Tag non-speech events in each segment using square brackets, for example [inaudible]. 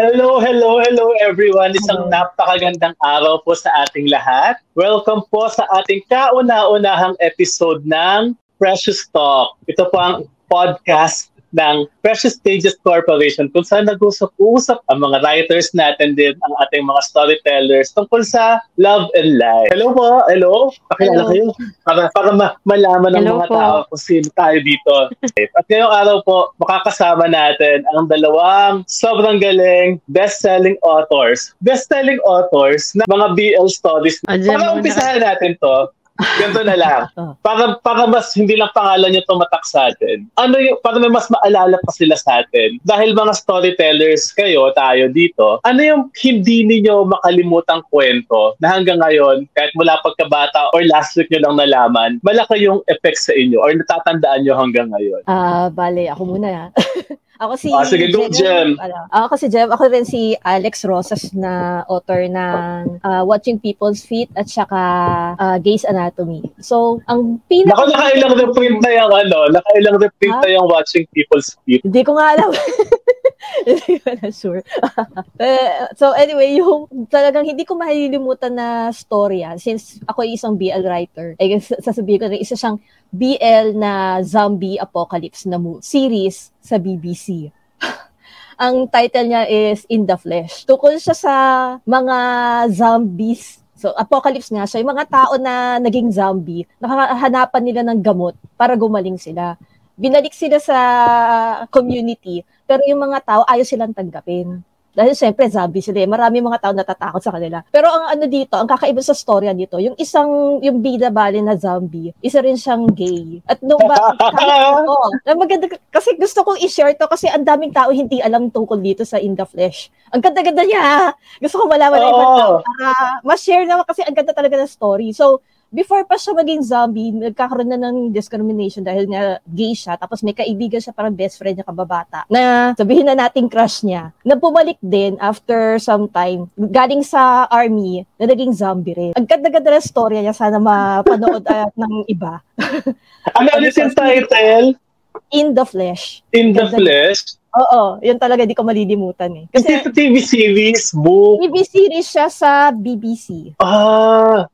Hello, hello, hello everyone. Isang napakagandang araw po sa ating lahat. Welcome po sa ating kauna-unahang episode ng Precious Talk. Ito po ang podcast ng Precious Stages Corporation kung saan nag-usap-usap ang mga writers natin din, ang ating mga storytellers tungkol sa love and life. Hello po, hello. Pakilala kayo para, para ma- malaman ng Hello mga po. tao kung sino tayo dito. [laughs] At ngayong araw po, makakasama natin ang dalawang sobrang galing best-selling authors. Best-selling authors na mga BL stories. Para umpisahan natin to, ganito na lang. [laughs] Para, para mas hindi lang pangalan yung tumatak sa atin. Ano yung, para may mas maalala pa sila sa atin. Dahil mga storytellers kayo, tayo dito, ano yung hindi ninyo makalimutang kwento na hanggang ngayon, kahit mula pagkabata or last week nyo lang nalaman, malaki yung effect sa inyo or natatandaan nyo hanggang ngayon? Ah, bale, ako muna. [laughs] ako si Ah, sige, go, Jem. Ano, ako si Jem. Ako rin si Alex Rosas na author ng ah, Watching People's Feet at saka ah, Gaze Anatomy. So, ang pinaka... Naku, nakailang reprint na yung ano, nakailang reprint na yung Watching People's Feet. Hindi ko nga alam. [laughs] Hindi ko na sure. [laughs] Eh, so anyway, yung talagang hindi ko malilimutan na storya since ako ay isang BL writer. Ay sasabihin ko na isa siyang BL na zombie apocalypse na mo- series sa BBC. [laughs] Ang title niya is In the Flesh. Tukol siya sa mga zombies So, apocalypse nga siya. Yung mga tao na naging zombie, nakahanapan nila ng gamot para gumaling sila. Binalik sila sa community, pero yung mga tao ayaw silang tanggapin. Dahil siyempre, zombie sila. eh. Marami mga tao natatakot sa kanila. Pero ang ano dito, ang kakaiba sa storya nito, yung isang, yung bida bale na zombie, isa rin siyang gay. At nung ba, [laughs] kahit, oh, na maganda, kasi gusto kong i-share to kasi ang daming tao hindi alam tungkol dito sa In the Flesh. Ang ganda-ganda niya. Gusto ko malaman ng ibang Oo. tao para ma-share naman kasi ang ganda talaga ng story. So, before pa siya maging zombie, nagkakaroon na ng discrimination dahil nga gay siya, tapos may kaibigan siya parang best friend niya kababata, na sabihin na nating crush niya, na bumalik din after some time, galing sa army, na naging zombie rin. Ang ganda-ganda ng storya niya, sana mapanood at [laughs] ng iba. [laughs] Ano ulit yung title? In the Flesh. In the Ganda. Flesh? Oo, yun talaga di ko malilimutan eh. Kasi Kasi ito TV series, book. TV series siya sa BBC. Ah,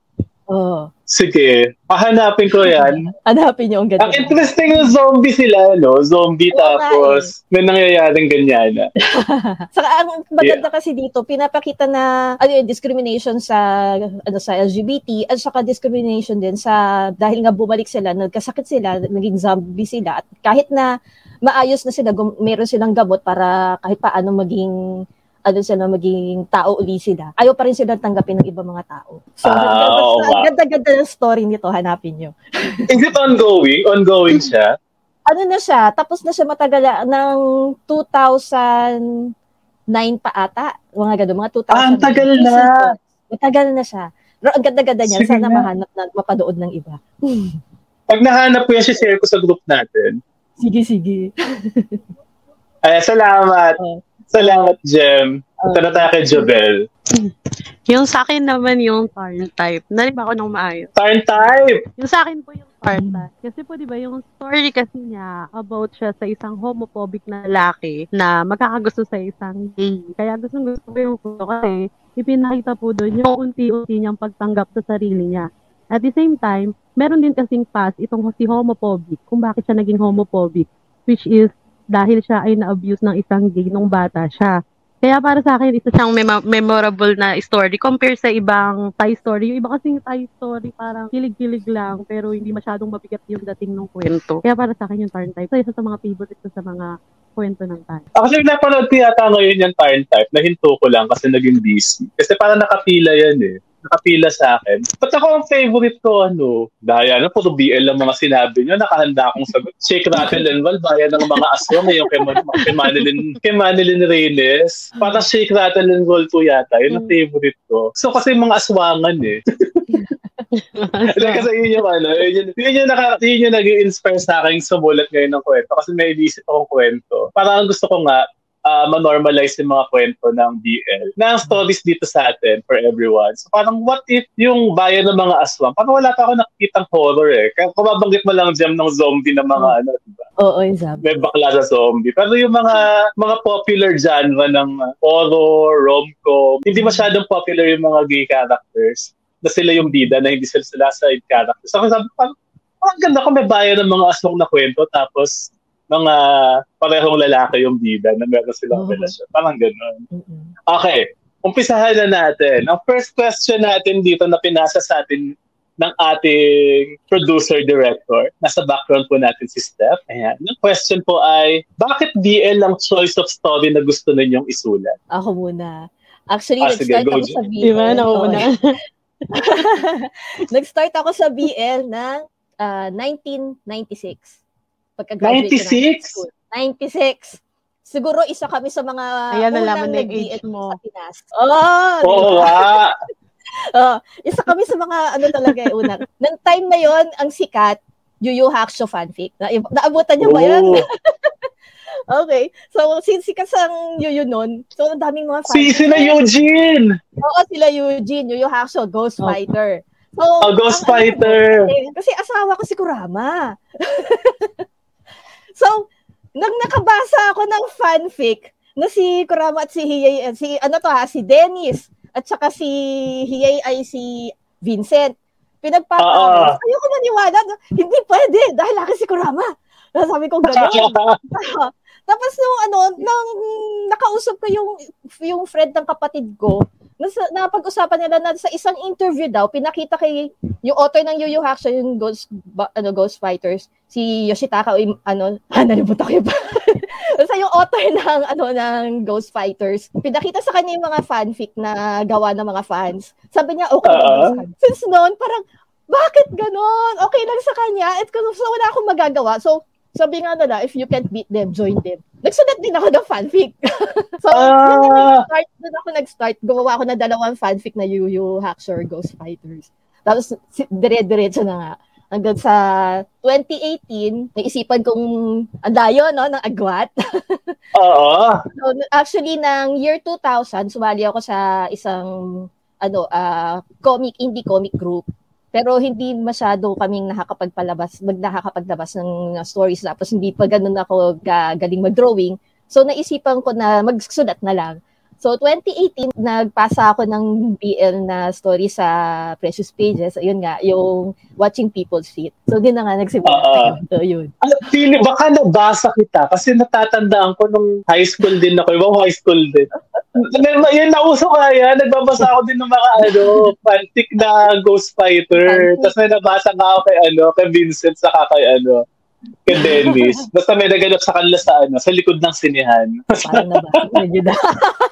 Oo. sige. Pahanapin ko yan. [laughs] Hanapin niyo ang ganda. Ang interesting yung zombie sila, no? Zombie nga tapos may nangyayaring ganyan. [laughs] Saka ang maganda kasi dito, pinapakita na ano yung discrimination sa ano sa LGBT at saka discrimination din sa dahil nga bumalik sila, nagkasakit sila, naging zombie sila at kahit na maayos na sila, gum- meron silang gamot para kahit paano maging ano sila maging tao uli sila. Ayaw pa rin sila tanggapin ng ibang mga tao. So, nga. ganda-ganda ng story nito, hanapin nyo. [laughs] Is it ongoing? Ongoing siya? ano na siya, tapos na siya matagal ah, ng 2009 pa ata. Mga ganun, mga 2000. Ah, ang tagal na. Matagal na siya. Pero ang ganda-ganda niya, Sige sana na. mahanap na, mapanood ng iba. [laughs] Pag nahanap ko yan, share ko sa group natin. Sige, sige. [laughs] Ay, salamat. Oh. Salamat, Jem. Oh. Punta na tayo kay Jobel. Yung sa akin naman yung turn type. Narinig ba ako ng maayos? Turn type! Yung sa akin po yung turn type. Kasi po, di ba, yung story kasi niya about siya sa isang homophobic na lalaki na magkakagusto sa isang gay. Kaya gusto gusto ko yung photo kasi ipinakita po doon yung unti-unti niyang pagtanggap sa sarili niya. At the same time, meron din kasing past itong si homophobic, kung bakit siya naging homophobic, which is dahil siya ay na-abuse ng isang gay nung bata siya. Kaya para sa akin, isa siyang mema- memorable na story compare sa ibang Thai story. Yung iba kasing Thai story, parang kilig-kilig lang, pero hindi masyadong mabigat yung dating ng kwento. Kaya para sa akin yung turn type. Isa sa mga favorite ko sa mga kwento ng Thai. Actually, napanood ko yata ngayon yung turn type. Nahinto ko lang kasi naging busy. Kasi parang nakapila yan eh. Nakapila sa akin. Ba't ako ang favorite ko, ano? Dahil ano, puro BL lang mga sinabi nyo. Nakahanda akong sagot. Shake, rattle, and roll. Bayan ng mga aswang. Yung kay, Man- kay Manilyn, kay Manilyn Reynes. Parang shake, rattle, and roll po yata. Yun ang favorite ko. So, kasi mga aswangan eh. [laughs] Hindi, kasi yun yung ano, yun yung, yun yung, naka, yun yung nag-inspire sa akin sumulat ngayon ng kwento kasi may inisip akong kwento. Parang ang gusto ko nga, uh, ma-normalize yung mga kwento ng BL na stories dito sa atin for everyone. So parang what if yung bayan ng mga aswang, parang wala pa ako nakikitang horror eh. Kaya kumabanggit mo lang dyan ng zombie na mga ano, diba? Oo, yung zombie. May bakla sa zombie. Pero yung mga mga popular genre ng horror, rom-com, hindi masyadong popular yung mga gay characters na sila yung bida na hindi sila sila side characters. So sabi ko, parang ganda ko may bayan ng mga aswang na kwento tapos mga parehong lalaki yung bida na meron silang Oo. relasyon. Parang ganun. Mm-mm. Okay, umpisahan na natin. Ang first question natin dito na pinasa sa atin ng ating producer-director. Nasa background po natin si Steph. Ayan. Yung question po ay, bakit BL ang choice of story na gusto ninyong isulat? Ako muna. Actually, Ah, [laughs] nag-start ako sa BL. Di ba? Nauna. Oo. nag-start ako sa BL ng ah, 1996. Pagka-graduate ko ng 96? school. 96. Siguro isa kami sa mga Ayan, unang na age mo. sa Pinas. Oh, Oo nga. [laughs] Oh, isa kami sa mga ano talaga eh, unang. Nang time na yon ang sikat, Yu Yu Hakusho fanfic. Na, naabutan niyo ba? Oo. [laughs] Okay. So, since sikat sang Yu Yu nun, so ang daming mga Si, fanfic. sila Eugene! Oo, sila Eugene, Yu Yu Hakusho, Ghost Oh. Fighter. So, Oh, Ghost ang- Fighter. eh, kasi asawa ko si Kurama. [laughs] so, nang nakabasa ako ng fanfic na si Kurama at si Hiyay, eh, si ano to ha, si Dennis at saka si Hiyay ay si Vincent. Pinagpapawis. Oo. Ayoko maniwala. Hindi pwede dahil laki si Kurama. Sabi ko gano'n. [laughs] Tapos nung ano, nang nakausap ko yung yung friend ng kapatid ko, napag-usapan nila na sa isang interview daw, pinakita kay yung author ng Yu Yu Hakusho, yung Ghost, ba, ano, Ghost Fighters, si Yoshitaka, ano, [laughs] ah, nalimutan ko yung Basta [laughs] yung author [laughs] ng, ano, ng Ghost Fighters, pinakita sa kanya yung mga fanfic na gawa ng mga fans. Sabi niya, okay sa kanya. Since noon, parang, bakit ganon? Okay lang sa kanya. At kung so, wala akong magagawa. So, sabi nga nila, if you can't beat them, join them. Nagsulat din ako ng fanfic. [laughs] so, Ah. yun yung nag-start, doon ako nag-start. Gumawa ako ng dalawang fanfic na Yu Yu Hakusho Ghost Fighters. Tapos, dire-diretso na nga. Hanggang sa 2018, naisipan kong ang layo, no, ng agwat. [laughs] Oo. So, actually, ng year 2000, sumali ako sa isang ano, ah comic, indie comic group. Pero hindi masyado kaming nakakapagpalabas, mag nakakapaglabas ng stories tapos hindi pa ganun ako gagaling mag-drawing. So naisipan ko na magsulat na lang. So 2018 nagpasa ako ng BL na story sa Precious Pages. Ayun nga, yung Watching People's Feet. So din na nga nagsimula. So yun. Feeling, baka nabasa kita kasi natatandaan ko nung high school din ako. Ibang high school din. Yan, nauso kaya. Nagbabasa ako din ng mga ano, fanfic na Ghost Fighter. Tapos may nabasa nga ako kay, ano, kay Vincent saka kay, ano, kay Dennis. Basta may naganap sa kanila sa, ano, sa likod ng sinihan. Parang na ba? Medyo na. [laughs]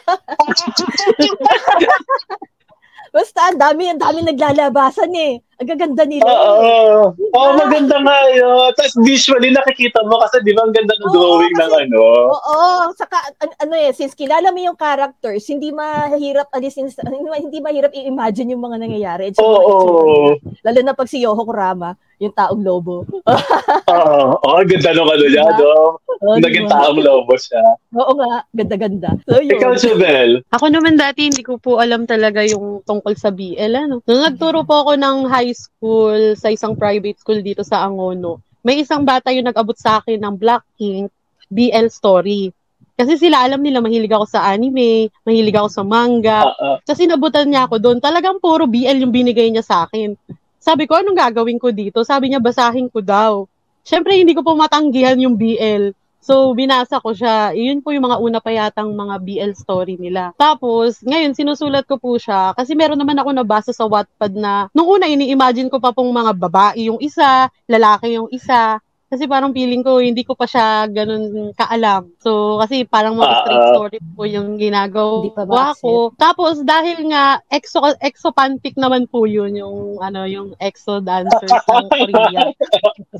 Basta, ang dami, ang dami naglalabasan eh. Ang gaganda nila. Oo. Diba? Oo, maganda nga yun. Tapos visually nakikita mo kasi di ba ang ganda ng drawing ng kasi- ano. Oo, saka an- ano eh, since kilala mo yung characters, hindi mahirap alisin, hindi, mahirap i-imagine yung mga nangyayari. Oo. itsura nila. Lalo na pag si Yoho Kurama, yung taong lobo. [laughs] Oo. Oo, ang ganda nung ano niya, Diba? no? Oo, Naging taong lobo siya. Oo nga, ganda-ganda. So yun. Ikaw, Jubel. Ako naman dati, hindi ko po alam talaga yung tungkol sa BL. Ano? Nung nagturo po ako ng high school sa isang private school dito sa Angono, may isang bata yung nag-abot sa akin ng Black Ink BL story. Kasi sila alam nila, mahilig ako sa anime, mahilig ako sa manga. Oo. Kasi nabutan niya ako doon. Talagang puro BL yung binigay niya sa akin. Sabi ko, anong gagawin ko dito? Sabi niya, basahin ko daw. Siyempre, hindi ko po matanggihan yung BL. So, binasa ko siya. Yun po yung mga una pa yatang mga BL story nila. Tapos, ngayon, sinusulat ko po siya. Kasi meron naman ako nabasa sa Wattpad na, nung una, ini-imagine ko pa pong mga babae yung isa, lalaki yung isa. Kasi parang feeling ko, hindi ko pa siya ganun kaalam. So, kasi parang mga Ah, straight ah. story po yung ginagawa ko. Tapos, dahil nga, exo, exopantic naman po yun, yung, ano, yung exo dancers ng [laughs] Korea.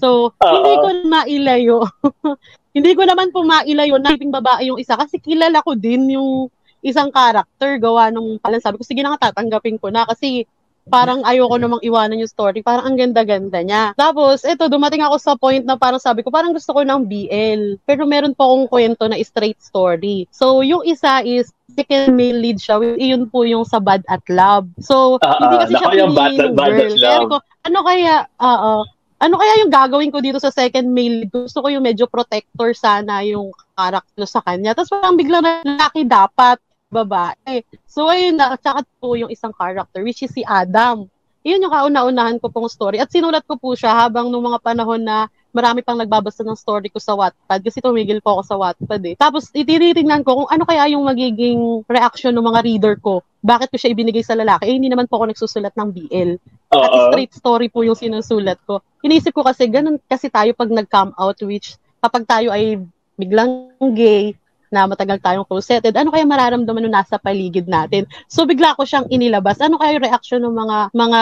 So, Oo. hindi ko na mailayo. [laughs] hindi ko naman po mailayo na yung babae yung isa kasi kilala ko din yung isang character gawa nung pala sabi ko sige na nga tatanggapin ko na kasi parang ayoko namang iwanan yung story. Parang ang ganda-ganda niya. Tapos, eto, dumating ako sa point na parang sabi ko, parang gusto ko ng BL. Pero meron pa akong kwento na straight story. So, yung isa is second male lead siya. Iyon po yung sa Bad at Love. So, uh, hindi kasi siya yung bad, bad girl. Kaya ko, ano kaya, oo, uh, ano kaya yung gagawin ko dito sa second male? Gusto ko yung medyo protector sana yung character sa kanya. Tapos parang bigla na lalaki dapat babae. So ayun na, tsaka po yung isang character which is si Adam. Iyon yung kauna-unahan ko pong story. At sinulat ko po siya habang nung mga panahon na marami pang nagbabasa ng story ko sa Wattpad kasi tumigil po ako sa Wattpad eh. Tapos itinitingnan ko kung ano kaya yung magiging reaction ng mga reader ko. Bakit ko siya ibinigay sa lalaki? Eh, hindi naman po ako nagsusulat ng BL. At straight story po yung sinusulat ko. Inisip ko kasi, ganun kasi tayo pag nag-come out, which kapag tayo ay biglang gay, na matagal tayong closeted, ano kaya mararamdaman nung nasa paligid natin? So bigla ko siyang inilabas. Ano kaya yung reaction ng mga mga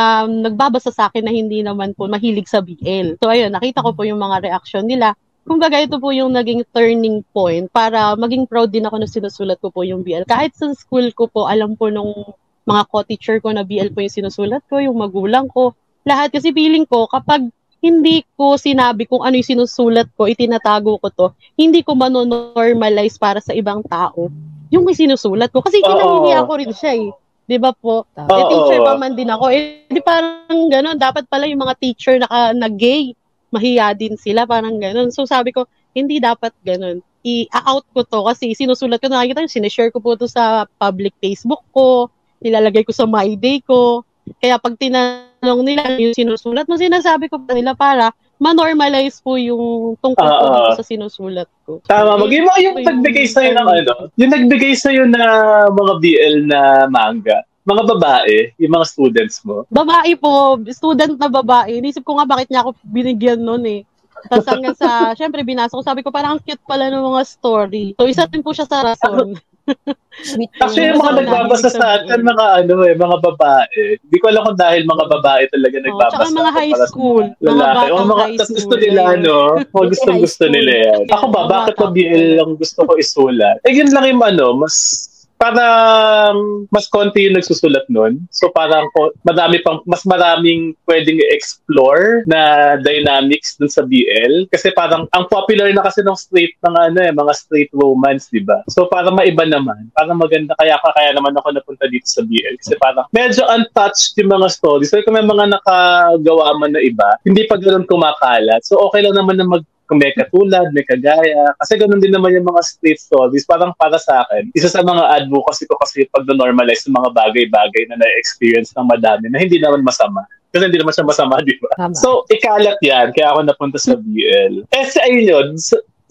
nagbabasa sa akin na hindi naman po mahilig sa BL? So ayun, nakita ko po yung mga reaction nila. Kumbaga, ito po yung naging turning point para maging proud din ako na sinusulat ko po yung BL. Kahit sa school ko po, alam po nung mga co-teacher ko na BL po yung sinusulat ko, yung magulang ko, lahat. Kasi feeling ko, kapag hindi ko sinabi kung ano yung sinusulat ko, itinatago ko to, hindi ko manonormalize para sa ibang tao yung may sinusulat ko. Kasi kinahihiya ko rin siya eh. Di ba po? Uh, eh, teacher pa man din ako. Eh, di parang gano'n. Dapat pala yung mga teacher na, na gay, mahiya din sila. Parang gano'n. So sabi ko, hindi dapat gano'n. I-out ko to kasi sinusulat ko, nakikita nyo, sinishare ko po to sa public Facebook ko, nilalagay ko sa My Day ko. Kaya pag tinanong nila yung sinusulat mo, sinasabi ko pa nila para ma-normalize po yung tungkol uh, po sa sinusulat ko. Tama, mag yung, yung nagbigay sa'yo ng ano, yung nagbigay sa'yo na mga BL na manga, mga babae, yung mga students mo? Babae po, student na babae. Inisip ko nga bakit niya ako binigyan noon eh. Tapos hanggang sa, [laughs] syempre binasa ko, sabi ko parang cute pala ng mga story. So isa rin po siya sa rason. [laughs] [laughs] Actually, yung mga nagbabasa sa atin, mga ano eh, mga babae. Hindi ko alam kung dahil mga babae talaga oh, nagbabasa. Tsaka mga high school. Lalaki. Mga, o, mga high school. gusto nila, no? O, gusto gusto nila yan. Ako ba, bakit pa BL lang gusto ko isulat? Eh, yun lang yung ano, mas parang mas konti yung nagsusulat nun. So parang madami pang, mas maraming pwedeng explore na dynamics dun sa BL. Kasi parang ang popular na kasi ng straight mga ano eh, mga straight romance, di ba? So parang maiba naman. Parang maganda. Kaya kaya naman ako napunta dito sa BL. Kasi parang medyo untouched yung mga stories. So kung may mga nakagawa man na iba, hindi pa ganun kumakalat. So okay lang naman na mag may katulad, may kagaya. Kasi ganun din naman yung mga street stories. Parang para sa akin, isa sa mga advocacy ko kasi pag normalize ng mga bagay-bagay na na-experience ng madami na hindi naman masama. Kasi hindi naman siya masama, di ba? So, ikalat yan. Kaya ako napunta sa BL. Eh, sa inyo,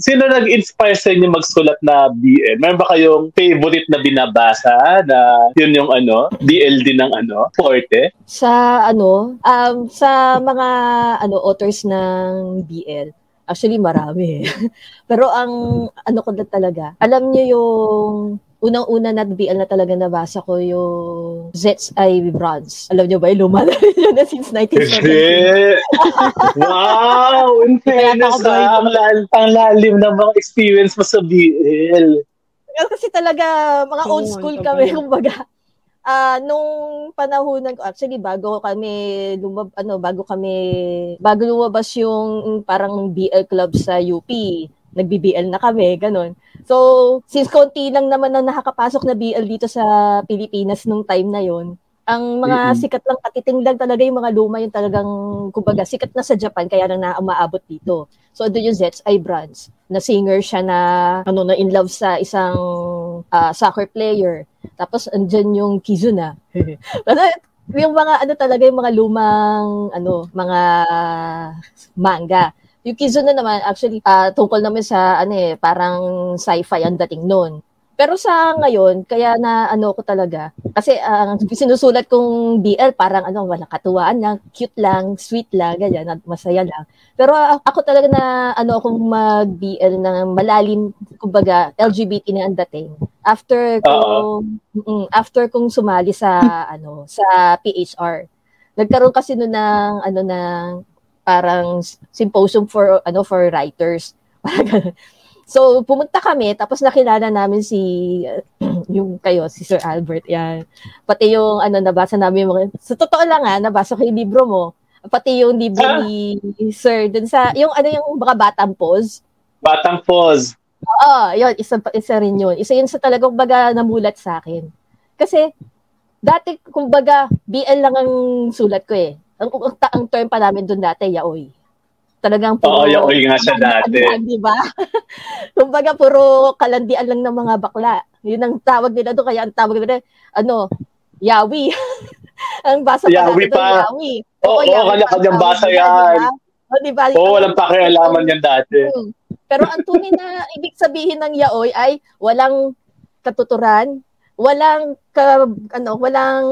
sino nag-inspire sa inyo magsulat na BL? Meron ba kayong favorite na binabasa na yun yung ano, BL din ng ano, forte? Sa ano, um, sa mga ano authors ng BL, Actually, marami. [laughs] Pero ang ano ko na talaga, alam niyo yung unang-una na BL na talaga nabasa ko yung Zets I Bronze. Alam niyo ba, yung luma na yun na since 1970. [laughs] wow! In fairness, ah, ang, lal- ang lalim ng mga experience mo sa BL. Kasi talaga, mga old school kami, kumbaga uh, nung panahon ko actually bago kami lumab ano bago kami bago lumabas yung parang BL club sa UP nagbi-BL na kami ganun so since konti lang naman na nakakapasok na BL dito sa Pilipinas nung time na yon ang mga mm-hmm. sikat lang katiting lang talaga yung mga luma yung talagang kumbaga sikat na sa Japan kaya nang na umaabot dito so doon yung Zets ay brands na singer siya na ano na in love sa isang uh, soccer player. Tapos andyan yung Kizuna kasi [laughs] yung mga ano talaga yung mga lumang ano mga manga. Yung Kizuna naman actually uh, tungkol naman sa ano eh parang sci-fi ang dating noon pero sa ngayon, kaya na ano ko talaga, kasi ang uh, sinusulat kong BL parang ano, wala katuwaan lang, cute lang, sweet lang, ganyan, masaya lang. Pero uh, ako talaga na ano akong mag-BL ng malalim, kumbaga LGBT na ang dating. After ko uh after kong sumali sa [laughs] ano, sa PHR. Nagkaroon kasi no ng ano ng parang symposium for ano for writers. [laughs] So, pumunta kami, tapos nakilala namin si, [clears throat] yung kayo, si Sir Albert, yan. Pati yung, ano, nabasa namin mga, sa totoo lang ha, nabasa ko yung libro mo, pati yung libro ah. ni Sir, dun sa, yung, ano, yung mga batang pose. Batang pose. Oo, yun, isa, isa rin yun. Isa yun sa talagang baga namulat sa akin. Kasi, dati, kumbaga, BL lang ang sulat ko eh. Ang, ang, ang term pa namin dun dati, yaoy. Talagang puro... Oo, yaoy nga siya dati. Di ba? [laughs] Kumbaga, puro kalandian lang ng mga bakla. Yun ang tawag nila doon. Kaya ang tawag nila, ano, yawi. [laughs] ang basa pa yawi pa. Yawi. Oo, oo, oo kanya-kanyang basa yan. O, di ba? Oo, walang pakialaman yan dati. Hmm. Pero ang tunay na [laughs] ibig sabihin ng yaoy ay walang katuturan, walang ka, ano, walang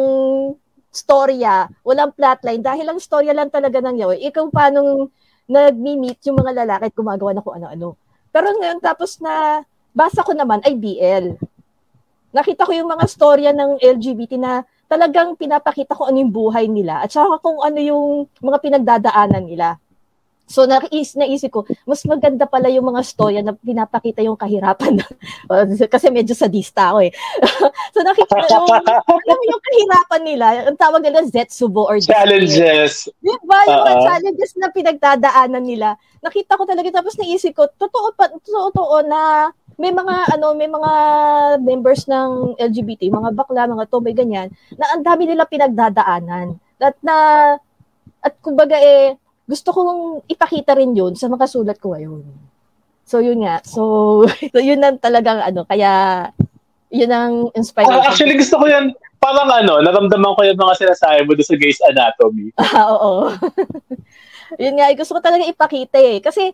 storya, walang plotline dahil ang storya lang talaga ng yaoy. Ikaw paano nagmi-meet yung mga lalaki at gumagawa na kung ano-ano. Pero ngayon, tapos na basa ko naman ay BL. Nakita ko yung mga storya ng LGBT na talagang pinapakita ko ano yung buhay nila at saka kung ano yung mga pinagdadaanan nila. So nais, naisip ko, mas maganda pala yung mga storya na pinapakita yung kahirapan. [laughs] kasi medyo sadista ako eh. [laughs] so nakita [laughs] yung, yung, yung kahirapan nila, ang tawag nila Zetsubo or Challenges. Di ba? Yung uh-huh. challenges na pinagdadaanan nila. Nakita ko talaga, tapos naisip ko, totoo pa, totoo na may mga ano may mga members ng LGBT, mga bakla, mga tomboy ganyan, na ang dami nila pinagdadaanan. At na at kumbaga eh gusto kong ipakita rin yun sa mga sulat ko ngayon. So, yun nga. So, [laughs] so yun ang talagang ano, kaya yun ang inspiration. Uh, actually, gusto ko yan, parang ano, naramdaman ko yung mga sinasabi mo sa Gay's Anatomy. [laughs] Ah, oo. [laughs] yun nga, gusto ko talaga ipakita eh. Kasi,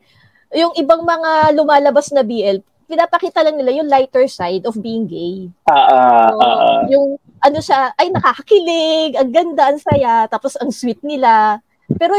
yung ibang mga lumalabas na BL, pinapakita lang nila yung lighter side of being gay. Ah, uh, so, uh, yung ano siya, ay nakakakilig, ang ganda, ang saya, tapos ang sweet nila. Pero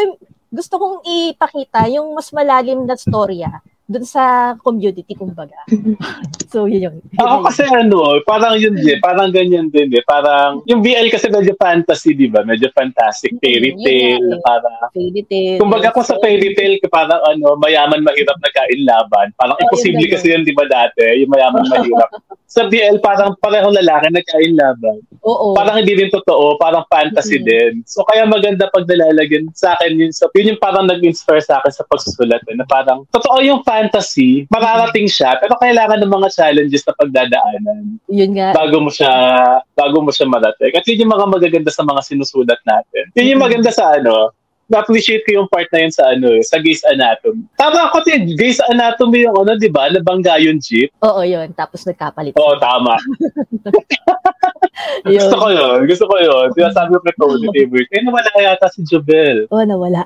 gusto kong ipakita yung mas malalim na storya dun sa community, kumbaga. [laughs] so, yun yun. Ako kasi ano, parang yun din, parang ganyan din eh. Parang, yung BL kasi medyo fantasy, di ba? Medyo fantastic, fairy tale, yun, parang, fairy tale. Kumbaga kung sa fairy tale, parang ano, mayaman, mahirap na kain laban. Parang oh, imposible kasi yun, di ba dati? Yung mayaman, mahirap. [laughs] sa BL, parang parehong lalaki na kain laban. Oo. Parang hindi din totoo, parang fantasy mm-hmm. din. So, kaya maganda pag nalalagyan sa akin yun, so, yun yung parang nag-inspire sa akin sa pagsusulat. Eh, na parang, totoo yung fantasy fantasy, mararating siya, pero kailangan ng mga challenges na pagdadaanan. Yun nga. Bago mo siya, bago mo siya marating. At yun yung mga magaganda sa mga sinusulat natin. Yun yung maganda sa ano, na-appreciate ko yung part na yun sa ano, sa Gays Anatomy. Tama ako din, Gays Anatomy yung ano, di ba? Nabangga yung jeep. Oo, yun. Tapos nagkapalit. Oo, tama. [laughs] gusto ko yun. Gusto ko yun. Sinasabi ko kay Tony [laughs] favorite. Eh, nawala yata si Jobel. Oo, nawala.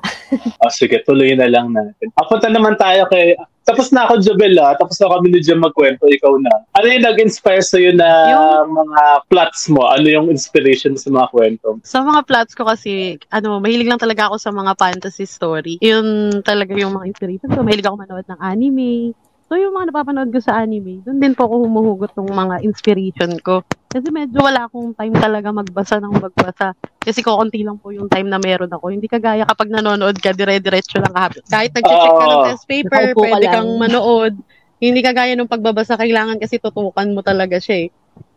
oh, [laughs] sige, tuloy na lang natin. Apunta naman tayo kay tapos na ako, Jobel, ah. Tapos na kami ni Jam magkwento, ikaw na. Ano yung nag-inspire sa'yo na yung... mga plots mo? Ano yung inspiration sa mga kwento? Sa mga plots ko kasi, ano, mahilig lang talaga ako sa mga fantasy story. Yun talaga yung mga inspiration ko. Mahilig ako manood ng anime. So, yung mga napapanood ko sa anime, doon din po ako humuhugot ng mga inspiration ko. Kasi medyo wala akong time talaga magbasa ng magbasa. Kasi konti lang po yung time na meron ako. Hindi kagaya kapag nanonood ka, dire-diretso lang kahapon. Kahit nag-check ka ng test paper, pwede kang manood. Hindi kagaya nung pagbabasa, kailangan kasi tutukan mo talaga siya eh.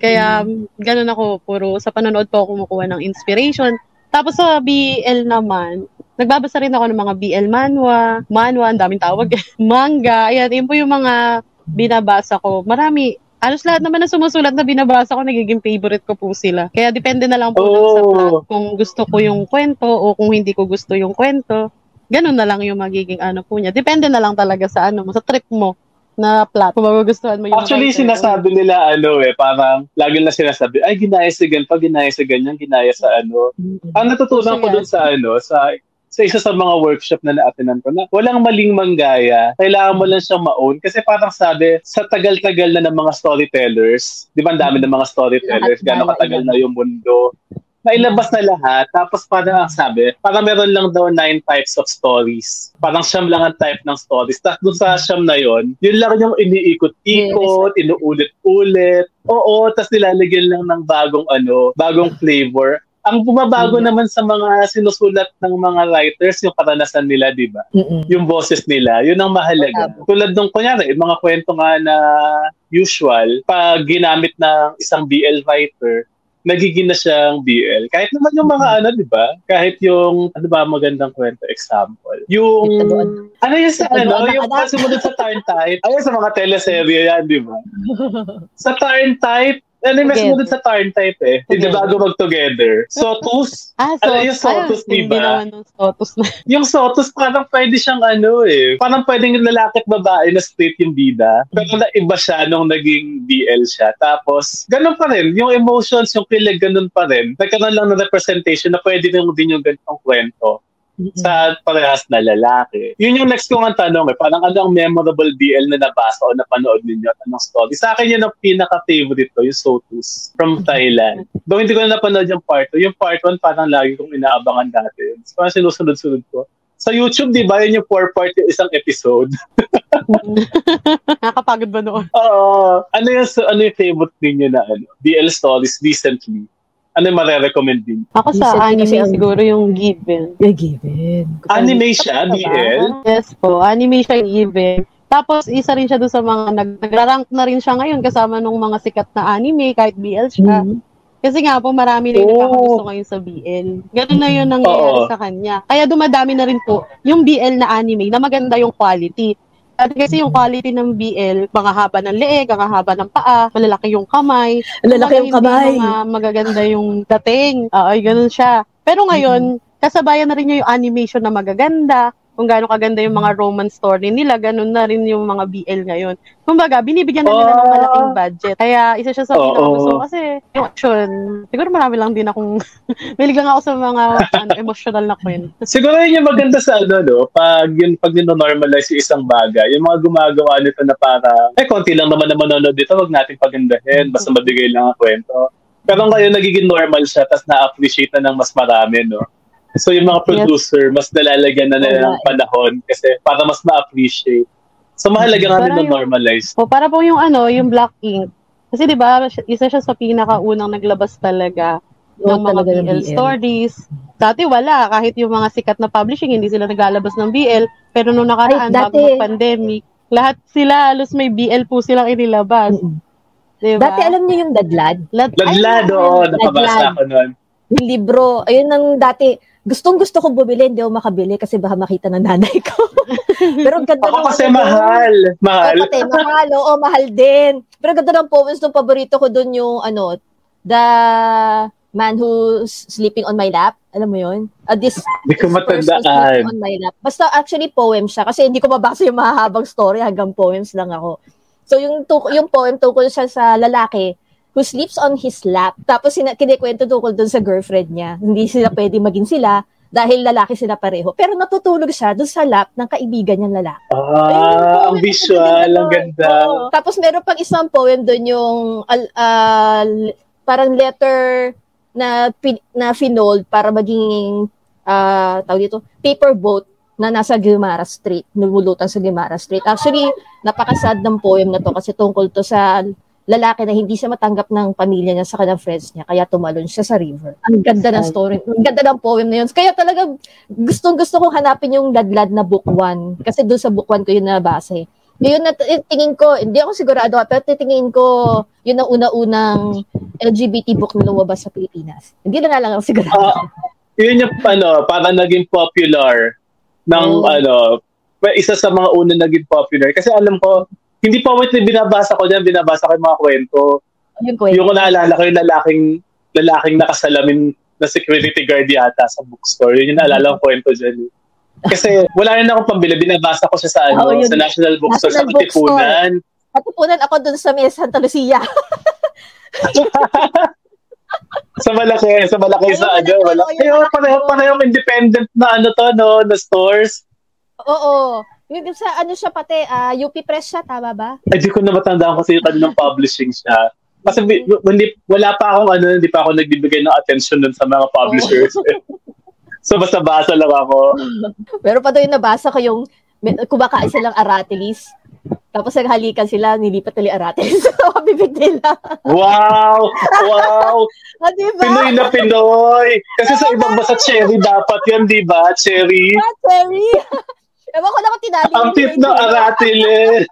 Kaya, hmm. ganun ako, puro sa panonood po ako kumukuha ng inspiration. Tapos sa BL naman, nagbabasa rin ako ng mga BL manwa, manwa, ang daming tawag, [laughs] manga, ayan, yun po yung mga binabasa ko. Marami, halos lahat naman na sumusulat na binabasa ko, nagiging favorite ko po sila. Kaya depende na lang po oh. sa plot kung gusto ko yung kwento o kung hindi ko gusto yung kwento. Ganun na lang yung magiging ano po niya. Depende na lang talaga sa ano mo, sa trip mo na plot. Kung magugustuhan mo yung Actually, writer. sinasabi nila, ano eh, parang lagi na sinasabi, ay, ginaya sa ganyan, pag ginaya sa ganyan, ginaya sa ano. Mm-hmm. Ang natutunan ko dun sa ano, sa sa isa sa mga workshop na naatinan ko na walang maling manggaya. Kailangan mo lang siyang ma-own. Kasi parang sabi, sa tagal-tagal na ng mga storytellers, di ba ang dami ng mga storytellers, gano'ng katagal na yung mundo, nailabas na lahat. Tapos parang ang sabi, parang meron lang daw nine types of stories. Parang siyam lang ang type ng stories. Tapos doon sa siyam na yon, yun lang yung iniikot-ikot, inuulit-ulit. Oo, tapos nilalagyan lang ng bagong ano, bagong flavor. Ang bumabago mm-hmm. naman sa mga sinusulat ng mga writers, yung karanasan nila, di ba? Mm-mm. Yung boses nila, yun ang mahalaga. Tama. Tulad nung kunyari, mga kwento nga na usual, pag ginamit ng isang BL writer, nagiging na siyang BL. Kahit naman yung mga ano, di ba? Kahit yung, ano ba magandang kwento, example. Yung, doon. ano yung sa, Ito ano, yung nakadap. sumunod sa Tarn Type. Ayun, sa mga teleserye yan, di ba? [laughs] sa Tarn Type, mas Together. sumunod sa Tarn Type eh. Hindi bago mag-together. Sotus, Ah, Ano yung Sotus, ay, di ba? Hindi naman yung Sotus na. [laughs] yung Sotus parang pwede siyang ano eh. Parang pwedeng lalaki at babae na straight yung bida. Pero na iba siya nung naging BL siya. Tapos, ganun pa rin. Yung emotions, yung kilig, ganun pa rin. Nagkaroon lang ng representation na pwede rin din yung ganitong kwento sa parehas na lalaki. Yun yung next kong ang tanong eh. Parang ano ang memorable BL na nabasa o napanood ninyo at anong story? Sa akin yun ang pinaka-favorite ko, yung Sotus from Thailand. Though hindi ko na napanood yung part 2. Yung part 1 parang lagi kong inaabangan dati. So, parang sinusunod-sunod ko. Sa YouTube, di ba, yun yung four-part yung isang episode? [laughs] Nakakapagod ba noon? Oo. ano yung, ano yung favorite ninyo na ano? BL stories recently? Ano yung mare-recommend din? Ako sa Recently anime kasi ang- siguro yung Given. Yeah, given. Anime siya, BL? Yes po, anime siya yung Given. Tapos, isa rin siya doon sa mga nag nagra-rank na rin siya ngayon kasama nung mga sikat na anime, kahit BL siya. Mhm. Kasi nga po, marami na yung Oh. nakakagusto ngayon sa BL. Ganun na yun nangyayari Oo. sa kanya. Kaya dumadami na rin po yung BL na anime na maganda yung quality. Dati kasi yung quality ng BL, mga haba ng leeg, mga haba ng paa, malalaki yung kamay. Ang lalaki yung kamay. Mga magaganda yung dating. Oo, ay, ganun siya. Pero ngayon, kasabayan na rin niya yung animation na magaganda, kung gaano kaganda yung mga romance story nila, ganun na rin yung mga BL ngayon. Kumbaga, binibigyan na nila ng Ah. malaking budget. Kaya isa siya sa Oo. pinakagusto ko kasi yung action, siguro marami lang din akong, [laughs] mahilig lang ako sa mga ano, emotional na kwento. Siguro yun yung maganda sa ano, no? Pag yun, pag nino-normalize yung isang bagay, yung mga gumagawa nito na para, eh, konti lang naman na manonood dito, wag natin pagandahin, basta mabigay lang ang kwento. Pero ngayon, nagiging normal siya, tapos na-appreciate na ng mas marami, no? So yung mga producer, mas nalalagyan na nila ng eh. panahon kasi para mas ma-appreciate. So mahalaga nga din normalize. O, para po yung ano, yung Black Ink. Kasi di ba isa siya sa pinakaunang naglabas talaga ng mga talaga BL, BL. stories. Dati wala, kahit yung mga sikat na publishing, hindi sila naglalabas ng BL. Pero nung nakaraan, Ay, bago dati- mag-pandemic, lahat sila, halos may BL po silang inilabas. Mm-mm. Di ba? Dati alam niyo yung Dadlad? Lad- Ladlad, Ay, oo, nakabasa Ladlad. ako nun. Yung libro. Ayun ang dati. Gustong gusto kong bumili, hindi ako makabili kasi baka makita ng nanay ko. [laughs] Pero ang ganda Ako ng kasi ano mahal. Mahal. Pati, mahal. Oo, mahal din. Pero ang ganda ng poems ng paborito ko doon yung ano, The Man Who's Sleeping on My Lap. Alam mo yun? Uh, this Hindi ko matandaan. on my lap. Basta actually poem siya kasi hindi ko mabasa yung mahahabang story hanggang poems lang ako. So yung tu- yung poem tungkol siya sa lalaki who sleeps on his lap. Tapos sina- kinikwento tungkol dun sa girlfriend niya. Hindi sila pwede maging sila dahil lalaki sila pareho. Pero natutulog siya dun sa lap ng kaibigan niyang lalaki. Ah, ang visual, ang ganda. Oo. Tapos meron pang isang poem doon yung al- l- parang letter na pin- na finold para maging ah tawag dito, paper boat na nasa Guimara Street, lumulutang sa Guimara Street. Actually, napakasad ng poem na to kasi tungkol to sa lalaki na hindi siya matanggap ng pamilya niya sa kanyang friends niya, kaya tumalon siya sa river. Ang ganda ng story, ang ganda ng poem na yun. Kaya talaga gustong gusto kong hanapin yung ladlad na book 1 kasi doon sa book 1 ko yun nabasa eh. Ngayon na tingin ko, hindi ako sigurado, pero titingin ko yun ang una-unang LGBT book na lumabas sa Pilipinas. Hindi na nga lang ako sigurado. Ah, yun yung ano, parang naging popular ng Oo. ano, isa sa mga una naging popular. Kasi alam ko, hindi poetry binabasa ko dyan, binabasa ko yung mga kwento. yung kwento. Yung naalala ko yung lalaking, lalaking nakasalamin na security guard yata sa bookstore. Yun yung naalala ko kwento dyan. Kasi wala rin akong pambili, binabasa ko siya sa ano, yun. sa National Bookstore National sa Katipunan. Katipunan ako dun sa may Santa Lucia. [laughs] sa malaki, sa malaki sa ano, wala. ayun. pareho parehong independent na ano to, no, na stores. Oo. Yung sa ano siya pati, ah, UP Press siya, tama ba? Ay, di ko na matandaan kasi yung kanilang publishing siya. Kasi bi- hindi, wala pa akong ano, hindi pa ako nagbibigay ng attention dun sa mga publishers. [laughs] so basta basa lang ako. Pero pa doon nabasa ko yung kumakain silang aratilis. Tapos naghalikan sila, nilipat nila arate [laughs] sa bibig nila. Wow! Wow! [laughs] ah, diba? Pinoy na Pinoy! Kasi sa ibang basa cherry dapat yan, di ba? Cherry. Ah, Cherry! Ewan ko na kung tinali. Ang tip ng aratiles.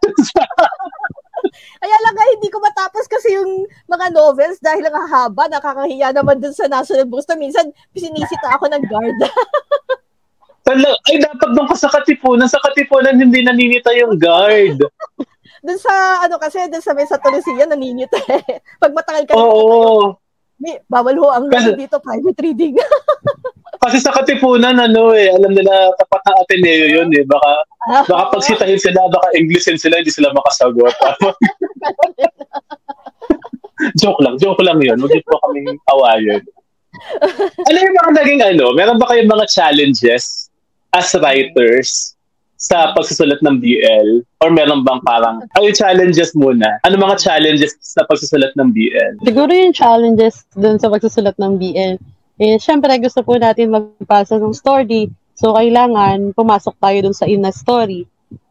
Kaya lang nga, hindi ko matapos kasi yung mga novels dahil ang haba, nakakahiya naman dun sa National Bookstore. Minsan, sinisita ako ng guard. [laughs] Tala, ay, dapat doon ka sa katipunan. Sa katipunan, hindi naninita yung guard. [laughs] dun sa, ano kasi, dun sa may sa Tolosilla, naninita eh. Pag matagal ka, Oo. may, bawal ho ang Kasi- dito, private reading. [laughs] Kasi sa katipunan, ano eh, alam nila tapat ng Ateneo yun eh. Baka, baka pagsitahin sila, baka Englishin sila, hindi sila makasagot. [laughs] joke lang, joke lang yun. Huwag po kami awayin. ano yung mga naging ano? Meron ba kayong mga challenges as writers sa pagsusulat ng BL? Or meron bang parang, ay challenges muna. Ano mga challenges sa pagsusulat ng BL? Siguro yung challenges dun sa pagsusulat ng BL. Eh, syempre, gusto po natin magpasa ng story. So, kailangan pumasok tayo dun sa in na story.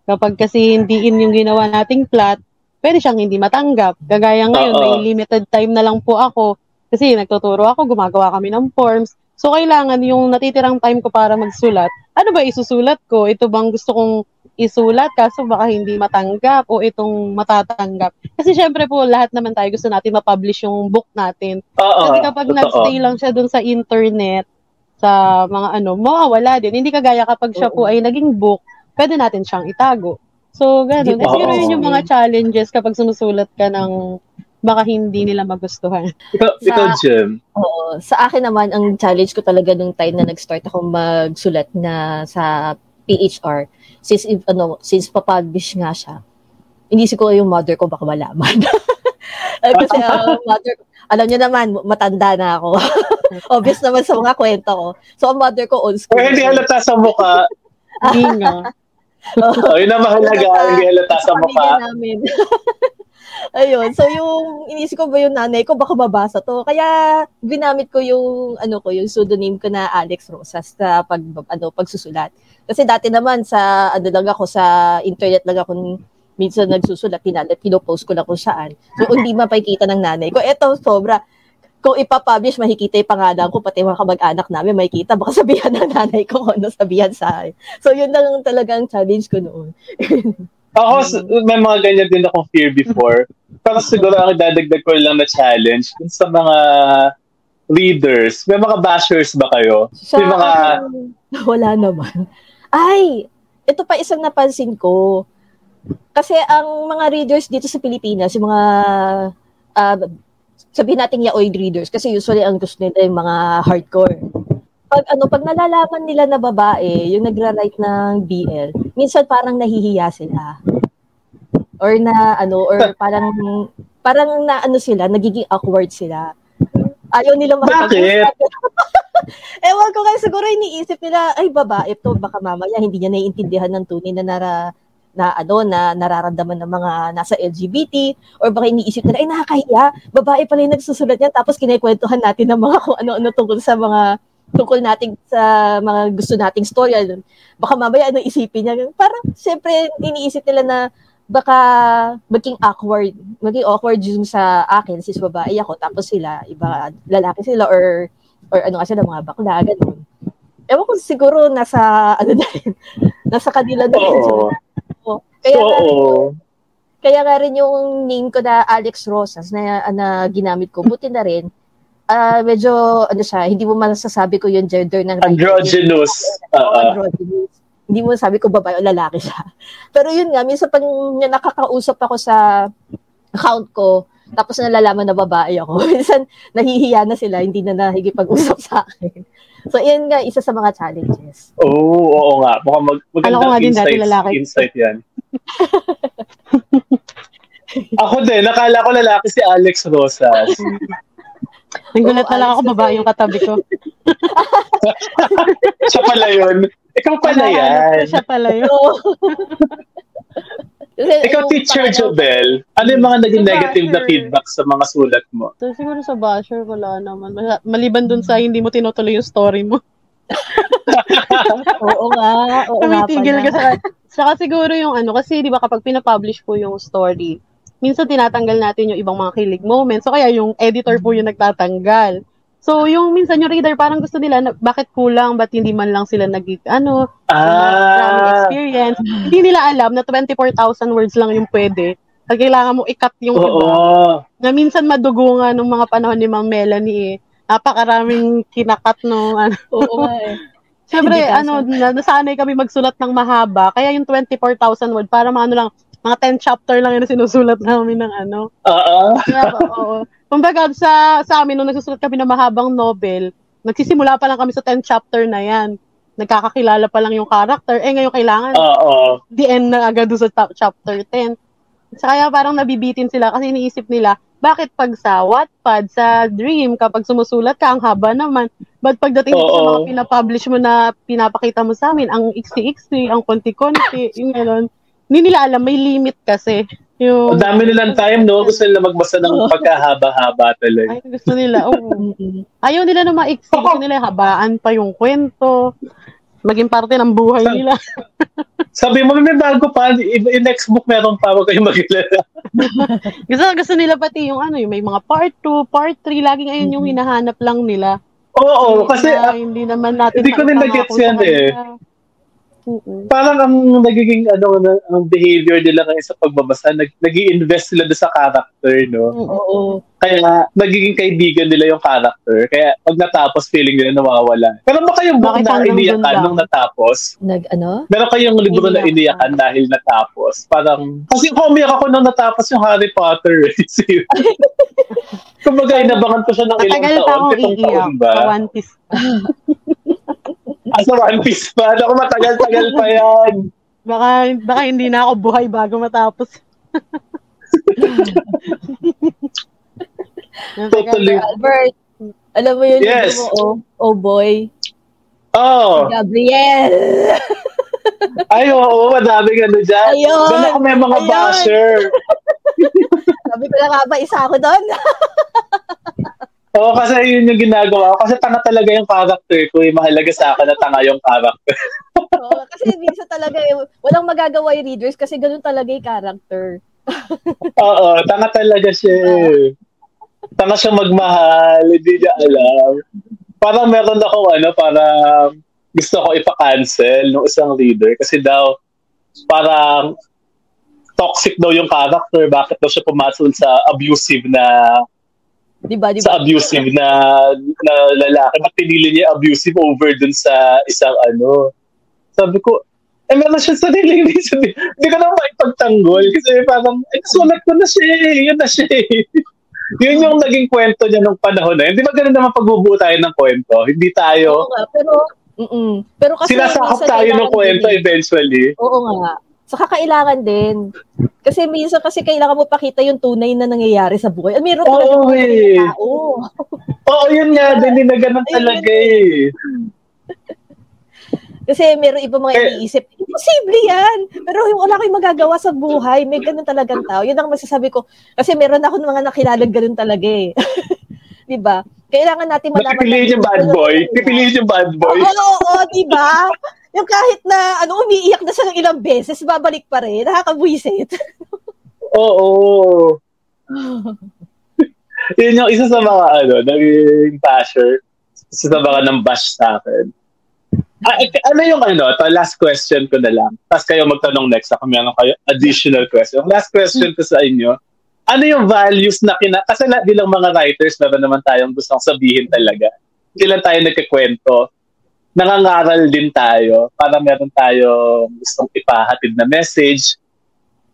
Kapag kasi hindi in yung ginawa nating plot, pwede siyang hindi matanggap. Kagaya ngayon, may limited time na lang po ako. Kasi nagtuturo ako, gumagawa kami ng forms. So, kailangan yung natitirang time ko para magsulat, ano ba isusulat ko? Ito bang gusto kong isulat kaso baka hindi matanggap o itong matatanggap. Kasi syempre po, lahat naman tayo gusto natin ma-publish yung book natin. Oo, Kasi kapag totoo. nag-stay lang siya dun sa internet, sa mga ano, mawawala din. Hindi kagaya kapag siya po Oo. ay naging book, pwede natin siyang itago. So, ganun. Siguro yun yung mga challenges kapag sumusulat ka ng baka hindi nila magustuhan. Ikaw, ikaw Sa- Jem. Oo. Sa akin naman, ang challenge ko talaga nung time na nag-start ako magsulat na sa PHR, since, ano, since papublish nga siya, inisip ko yung mother ko baka malaman. [laughs] Eh, Kasi ang [laughs] mother ko, alam niyo naman, matanda na ako. [laughs] Obvious naman sa mga kwento ko. So, ang mother ko old school. Pero hindi halata sa mukha. Hindi nga. Oh, yun ang mahalaga, hindi halata sa mukha. Ayun. So, yung inisip ko ba yung nanay ko, baka mabasa to. Kaya, ginamit ko yung, ano ko, yung pseudonym ko na Alex Rosas sa pag, ano, pagsusulat. Kasi dati naman sa, ano lang ako, sa internet lang ako minsan nagsusulat, pinalat, pinopost ko lang kung saan. So, hindi mapakita ng nanay ko. Eto, sobra. Kung ipapublish, makikita yung pangalan ko, pati mga kamag-anak namin, makikita. Baka sabihan ng nanay ko kung ano sabihan sa akin. So, yun lang talagang challenge ko noon. [laughs] Ako, s- may mga ganyan din akong fear before. Pero siguro ang dadagdag ko lang na challenge dun sa mga readers. May mga bashers ba kayo? Sa Yung mga... wala naman. Ay, ito pa isang napansin ko. Kasi ang mga readers dito sa Pilipinas, yung mga ah, sabihin natin yaoid readers kasi usually ang gusto nila yung mga hardcore. Pag ano, pag nalalaman nila na babae, yung nagra-write ng BL, minsan parang nahihiya sila. Or na ano, or [laughs] parang parang na ano sila, nagiging awkward sila. Ayaw nila Bakit? [laughs] Ewan ko kaya siguro iniisip nila, ay babae to, baka mamaya hindi niya naiintindihan ng tunay na nara, na ano na nararamdaman ng mga nasa LGBT or baka iniisip nila ay nakakahiya babae pala yung nagsusulat niya tapos kinikwentuhan natin ng mga kung ano-ano tungkol sa mga tungkol nating sa mga gusto nating story ano, baka mamaya ano isipin niya parang syempre iniisip nila na baka maging awkward maging awkward yung sa akin sis babae ako tapos sila iba lalaki sila or or ano kasi mga bakla ganun. Ewan ko siguro nasa ano na rin [laughs] nasa kanila na rin Oo. Kaya rin Oo. kaya nga rin yung name ko na Alex Rosas na, na ginamit ko, buti na rin, ah medyo, ano siya, hindi mo masasabi ko yung gender ng Androgynous. Oo. androgynous. Hindi mo sabi ko babae o lalaki siya. [laughs] Pero yun nga, minsan pag nakakausap ako sa account ko, tapos nalalaman na babae ako, [laughs] minsan nahihiya na sila, hindi na nahigipag-usap sa akin. So, yan nga, isa sa mga challenges. Oo, oo nga. Mukhang mag magandang Alam nga din dati lalaki. insight yan. [laughs] Ako din, nakala ko lalaki si Alex Rosas. Nagulat na lang ako, babae yung katabi ko. Siya pala yun. Ikaw pala yan. Siya pala yun. [laughs] Ikaw, yung teacher Jobel, ano yung mga naging negative na feedback sa mga sulat mo? So, siguro sa basher, wala naman. Maliban dun sa hindi mo tinutuloy yung story mo. [laughs] Oo nga. Oo nga Tumitigil pala. ka sa, Saka siguro yung ano, kasi di ba kapag pinapublish po yung story, minsan tinatanggal natin yung ibang mga kilig moments. So kaya yung editor po yung nagtatanggal. So yung minsan yung reader parang gusto nila, na, bakit kulang, ba't hindi man lang sila nag, ano, Ah, experience. Hindi nila alam na 24,000 words lang yung pwede. At kailangan mo i-cut yung oo. iba. Na minsan madugungan nung mga panahon ni Ma'am Melanie eh. Napakaraming kinakat no. Ano. Oo nga eh. Siyempre, ano, na- nasanay kami magsulat ng mahaba. Kaya yung 24,000 word, para mga ano lang, mga 10 chapter lang yun na sinusulat namin ng ano. Oo. Oo. [laughs] Kumbaga, sa, sa amin, nung nagsusulat kami ng mahabang novel, nagsisimula pa lang kami sa 10 chapter na yan. Nagkakakilala pa lang yung character. Eh, ngayon kailangan, Oo. the end na agad doon sa ta- chapter 10. So, kaya parang nabibitin sila kasi iniisip nila, bakit pag sa Wattpad, sa Dream, kapag sumusulat ka, ang haba naman. But pagdating dito sa Oo. mga pinapublish mo na pinapakita mo sa amin, ang iksi-iksi, ang konti-konti, yung gano'n. Hindi nila alam, may limit kasi. Yung, Ang dami nilang time, no? Gusto nila magbasa ng pagkahaba-haba talaga. ay, gusto nila. Mm-mm. [laughs] Ayaw nila na maiksi, gusto nila habaan pa yung kwento. Maging parte ng buhay nila. [laughs] Sabi mo, may bago pa. Yung next book meron pa. Huwag kayong magilala. [laughs] gusto, gusto nila pati yung ano, yung may mga part 2, part 3, laging ayun yung hinahanap lang nila. Oo, kasi Na ah, hindi naman natin hindi ko maipangako na-gets yan eh. kanila. Parang ang nagiging ano na- ang behavior nila ngayon sa pagbabasa, nag nag invest sila sa character, no? Oo. Kaya nagiging kaibigan nila yung character. Kaya pag natapos, feeling nila nawawala. Pero ba kayong book na iniyakan nung natapos? Nag, ano? Meron kayong libro na Iniyakan. iniyakan dahil natapos. Parang, kasi umiyak ako nung natapos yung Harry Potter. eh. [laughs] Kumbaga, inabangan ko siya ng ilang taon. akong Pitong iiyak taon ba? sa One Piece. [laughs] Ah, sa One Piece pa. Ako matagal-tagal pa yan. Baka, baka hindi na ako buhay bago matapos. Totally. Albert, alam mo yun, Yes. mo, oh, oh boy, Oh, Gabriel. ay oo, madaming ano dyan. Ayun. Doon ako may mga Ayun. basher. [laughs] Sabi ko na nga ba, isa ako doon. [laughs] Oo, kasi yun yung ginagawa ko. Kasi tanga talaga yung character ko. Yung mahalaga sa akin na tanga yung character. [laughs] Oo, kasi minsan talaga, eh, walang magagawa yung readers kasi ganun talaga yung character. [laughs] Oo, tanga talaga siya. eh. Tanga siya magmahal. Hindi niya alam. Parang meron ako ano, parang gusto ko ipa-cancel ng isang reader kasi daw parang toxic daw yung character. Bakit daw siya pumasok sa abusive na Di ba? Di sa abusive na na lalaki. Ba't pinili niya abusive over dun sa isang ano? Sabi ko, eh meron siya sariling [laughs] reason. Hindi ko naman maipagtanggol kasi parang, eh sulat ko na siya eh. Yun na siya eh. [laughs] Yun yung naging kwento niya nung panahon na yun. Di ba ganun naman pagbubuo tayo ng kwento? Hindi Oo tayo, nga, pero, mm pero kasi sinasakop tayo ng kwento eh. eventually. Oo nga. Saka kailangan din. Kasi minsan kasi kailangan mo pakita yung tunay na nangyayari sa buhay. At meron talaga Oo, mga eh. tao. [laughs] Oo, yun nga. Hindi na ganun talaga eh. [laughs] Kasi meron iba mga Eh. iniisip, imposible yan. Pero yung wala kayong magagawa sa buhay, may ganun talagang tao. Yun ang masasabi ko. Kasi meron ako ng mga nakilalang ganun talaga eh. [laughs] di ba? Kailangan natin malaman. Pipiliin yung bad boy. Pipiliin yung bad boy. Oo, oo, oo, di ba? Yung kahit na ano umiiyak na siya ng ilang beses, babalik pa rin. Nakakabwisit. [laughs] Oo. [laughs] Yun yung isa sa mga ano, naging basher. Isa sa mga nang bash sa akin. Ah, eh, ano yung ano, to last question ko na lang. Tapos kayo magtanong next. Ako meron kayo additional question. Last question ko sa inyo. Ano yung values na kina... Kasi la, bilang mga writers, meron naman tayong gustong sabihin talaga. Lang tayo nagkikwento. Nangangaral din tayo para meron tayong gustong ipahatid na message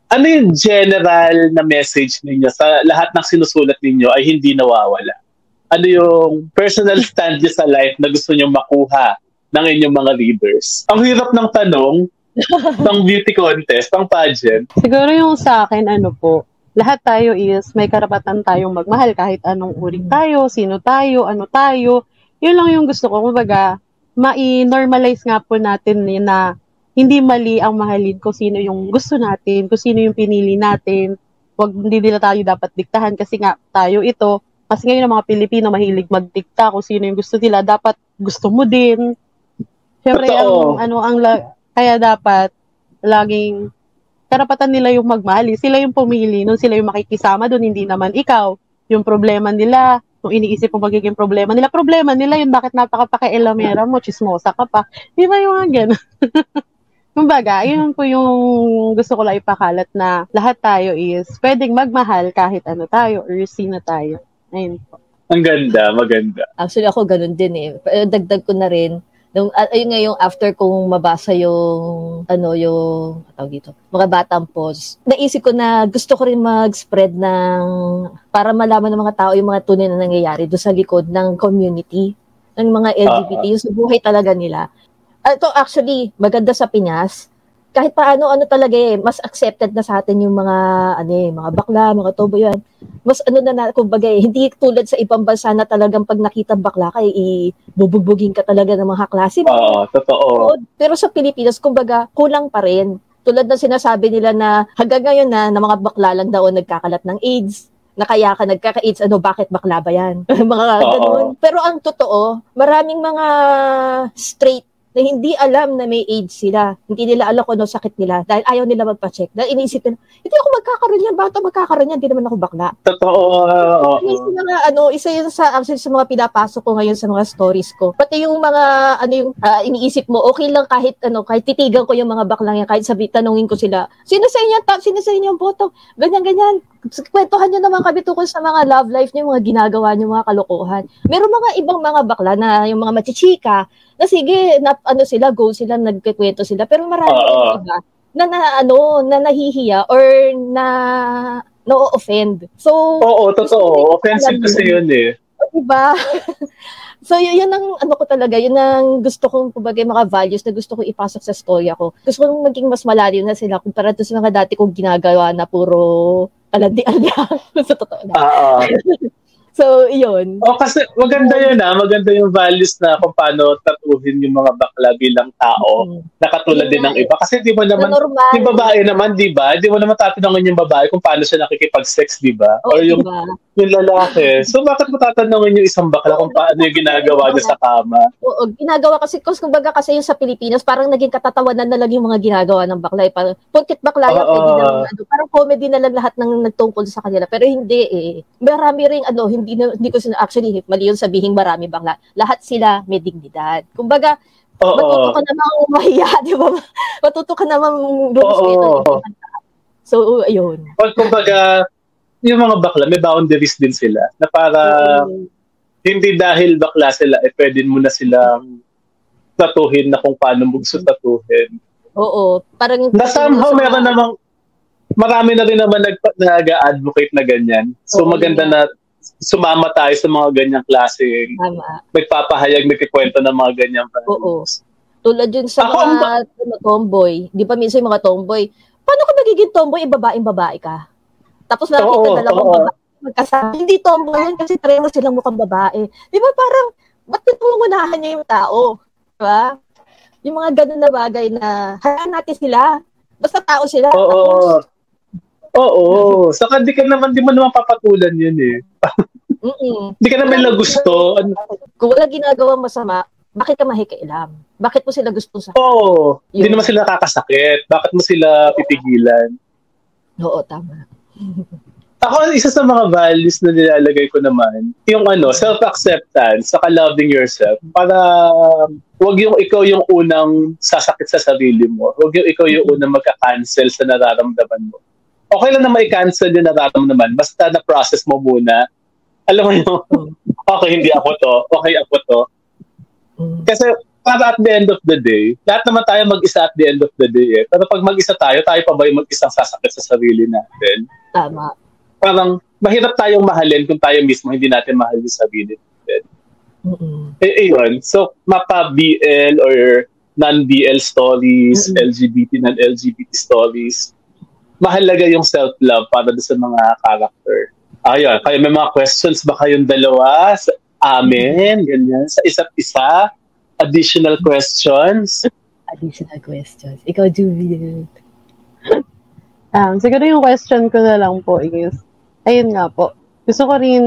ano yung general na message ninyo sa lahat ng sinusulat ninyo ay hindi nawawala? Ano yung personal stand nyo sa life na gusto nyo makuha ng inyong mga readers? Ang hirap ng tanong [laughs] ng beauty contest, pang pageant. Siguro yung sa akin, ano po, lahat tayo is may karapatan tayong magmahal kahit anong uri tayo, sino tayo, ano tayo. Yun lang yung gusto ko. Kumbaga, ma-normalize nga po natin eh na hindi mali ang mahalin kung sino yung gusto natin, kung sino yung pinili natin. Wag hindi nila tayo dapat diktahan kasi nga tayo ito. Kasi ngayon ang mga Pilipino mahilig magdikta kung sino yung gusto nila, dapat gusto mo din. Siyempre ang ano ang la- kaya dapat laging karapatan nila yung magmahal. eh. Sila yung pumili, nung sila yung makikisama doon, hindi naman ikaw. Yung problema nila, kung iniisip mo magiging problema nila, problema nila yung bakit napaka-pakialamera mo, chismosa ka pa. Di ba yung mga ganun? [laughs] Kumbaga, yun po yung gusto ko lang ipakalat na lahat tayo is pwedeng magmahal kahit ano tayo or sino tayo. Ayun po. Ang ganda, maganda. Actually, ako ganun din eh. Eh, Dagdag ko na rin, nung, ah, ayun nga yung after kong mabasa yung, ano, yung, tawag dito, mga batang posts, naisip ko na gusto ko rin mag-spread ng, para malaman ng mga tao yung mga tunay na nangyayari doon sa likod ng community, ng mga LGBT, yung sa buhay talaga nila. Ah, Ito actually, maganda sa Pinas, kahit paano ano talaga eh, mas accepted na sa atin yung mga ano eh, mga bakla, mga tobo yan. Mas ano na, na kumbaga eh, hindi tulad sa ibang bansa na talagang pag nakita bakla ka, eh, ibubugbugin ka talaga ng mga klase mo. Oo, totoo. Oo, Pero sa Pilipinas, kumbaga, kulang pa rin. Tulad ng sinasabi nila na hanggang ngayon na, na mga bakla lang daw nagkakalat ng AIDS na kaya ka nagkaka-AIDS, ano, bakit bakla ba yan? [laughs] mga Oo. ganun. Pero ang totoo, maraming mga straight na hindi alam na may AIDS sila. Hindi nila alam kung ano sakit nila dahil ayaw nila magpa-check. Dahil iniisip nila, hindi ako magkakaroon yan. Bakit ako magkakaroon yan? Hindi naman ako bakla. Totoo. oo. Isa yung mga ano, isa yun sa actually sa mga pinapasok ko ngayon sa mga stories ko. Pati yung mga ano yung ah, iniisip mo, okay lang kahit ano, kahit titigan ko yung mga baklang yan, kahit sabi tanungin ko sila, sino sa inyo tap, sino sa inyo ang boto? Ganyan ganyan. Kwentuhan niyo naman kami tungkol sa mga love life niyo, mga ginagawa niyo, mga kalokohan. Meron mga ibang mga bakla na yung mga machichika, na sige, na, ano sila, go sila, nagkikwento sila. Pero marami rin iba na, na ano, na nahihiya or na no-offend. So, Oo, totoo. Offensive kasi yun eh. Diba? [laughs] so, yun, yun ang ano ko talaga, yun ang gusto kong, kumbaga, mga values na gusto kong ipasok sa storya ko. Gusto kong maging mas malalim na sila kumpara to sa mga dati kong ginagawa na puro kalandian lang. [laughs] sa totoo na. Oo. So, yun. O kasi maganda yun ah, maganda yung values na kung paano tatuhin yung mga bakla bilang tao Mm. na katulad din ng iba. Kasi di mo Na naman, normal. yung babae naman, di ba? Di mo naman tatanungin yung babae kung paano siya nakikipag-sex, di ba? Oo, Or yung, diba? yung lalaki. So bakit mo tatanungin yung isang bakla kung paano yung ginagawa niya sa kama? Oo, ginagawa kasi, kasi kumbaga kasi yung sa Pilipinas, parang naging katatawanan na lang yung mga ginagawa ng bakla. Eh. Parang, porkit bakla Oo. pwede na lang, ano, parang comedy na lang lahat ng nagtungkol sa kanila. Pero hindi eh. Marami rin, ano, hindi, na, hindi ko actually, mali yun sabihin marami bakla. Lahat sila may dignidad. Kumbaga, matuto Oo. ka namang mahiya, [laughs] di ba? Matuto ka namang lumusweto. Oo. So, ayun. O kumbaga, yung mga bakla, may boundaries din sila. Na para Oo. hindi dahil bakla sila, eh pwede mo na silang tatuhin na kung paano mo gusto tatuhin. Oo. Parang, Na somehow sa- meron namang marami na rin naman nag, nag-advocate na ganyan. So Oo, maganda yeah. na sumama tayo sa mga ganyang klase Tama. nagpapahayag, nagkikwento ng mga ganyang Oo. values. Tulad yun sa Ako, mga ano, tomboy. Di ba minsan yung mga tomboy, paano ka magiging tomboy, eh, babaeng babae ka? Tapos nakita Oo, dalawang oo. babae magkasama. Hindi tomboy yan kasi pareho silang mukhang babae. Di ba parang, ba't pitungunahan niya yung tao? Di ba? Yung mga ganun na bagay na, hayaan natin sila. Basta tao sila. Oo. Tapos, Oo. Saka di ka naman, di mo naman papatulan yun eh. mm [laughs] Di ka naman lang gusto. Ano, Kung wala ginagawa masama, bakit ka mahikialam? Bakit mo sila gusto sa... Oo. Hindi Yun. naman sila nakakasakit. Bakit mo sila pipigilan? Oo, tama. [laughs] Ako, isa sa mga values na nilalagay ko naman, yung ano, self-acceptance, saka loving yourself, para um, wag yung ikaw yung unang sasakit sa sarili mo. Wag yung ikaw yung unang magka-cancel sa nararamdaman mo. Okay lang na may cancel yung nararamdaman, basta na-process mo muna. Alam mo yung, okay, hindi ako to, okay ako to. Mm. Kasi para at the end of the day, lahat naman tayo mag-isa at the end of the day eh. Pero pag mag-isa tayo, tayo pa ba yung mag-isang sasakit sa sarili natin? Tama. parang mahirap tayong mahalin kung tayo mismo hindi natin mahal yung sarili. Mm-mm. Eh, ayun. So, mapa BL or non-BL stories, Mm-mm. LGBT, non-LGBT stories, mahalaga yung self-love para sa mga character. Ayun. Kaya may mga questions ba kayong dalawa sa amin? Ganyan. Sa isa't isa? Additional questions? Additional questions. Ikaw, Juliet. Um, siguro yung question ko na lang po is, ayun nga po, gusto ko rin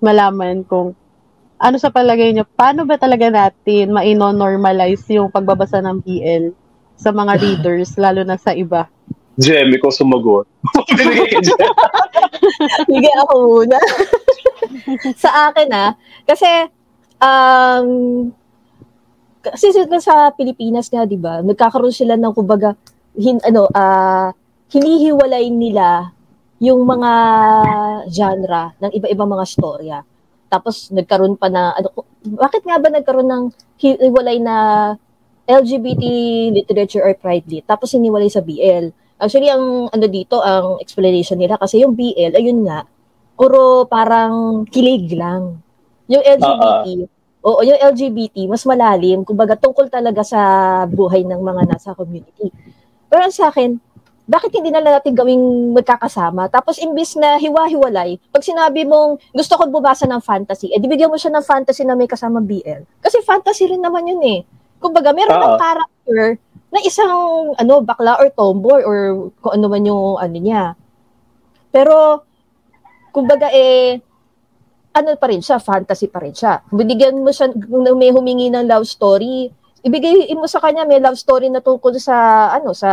malaman kung ano sa palagay niyo, paano ba talaga natin ma-normalize yung pagbabasa ng BL sa mga [laughs] readers, lalo na sa iba? Jem, ikaw sumagot. Binigay ka, Jem. Sige, ako muna. [laughs] sa akin ah, kasi um, kasi sa Pilipinas nga, 'di ba? Nagkakaroon sila ng kumbaga hin, ano ah uh, hinihiwalay nila yung mga genre ng iba-ibang mga storya. Tapos nagkaroon pa na ano bakit nga ba nagkaroon ng hiwalay na LGBT literature or pride lit tapos hiniwalay sa BL. Actually ang ano dito ang explanation nila kasi yung BL ayun nga puro parang kilig lang. Yung LGBT uh-uh Oo, yung LGBT, mas malalim. Kumbaga, tungkol talaga sa buhay ng mga nasa community. Pero sa akin, bakit hindi na lang natin gawing magkakasama? Tapos, imbis na hiwa-hiwalay, pag sinabi mong gusto ko bumasa ng fantasy, eh, bigyan mo siya ng fantasy na may kasama BL. Kasi fantasy rin naman yun eh. Kumbaga, meron uh-huh. ng character na isang ano bakla or tomboy or kung ano man yung ano niya. Pero, kumbaga eh, ano pa rin siya, fantasy pa rin siya. Binigyan mo siya, kung may humingi ng love story, ibigay mo sa kanya may love story na tungkol sa, ano, sa,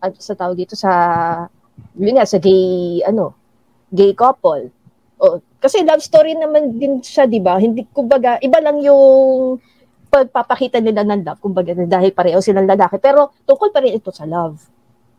ano, sa tawag dito, sa, yun nga, sa gay, ano, gay couple. O, kasi love story naman din siya, di ba? Hindi, kumbaga, iba lang yung pagpapakita nila ng love, kumbaga, dahil pareho silang lalaki. Pero, tungkol pa rin ito sa love.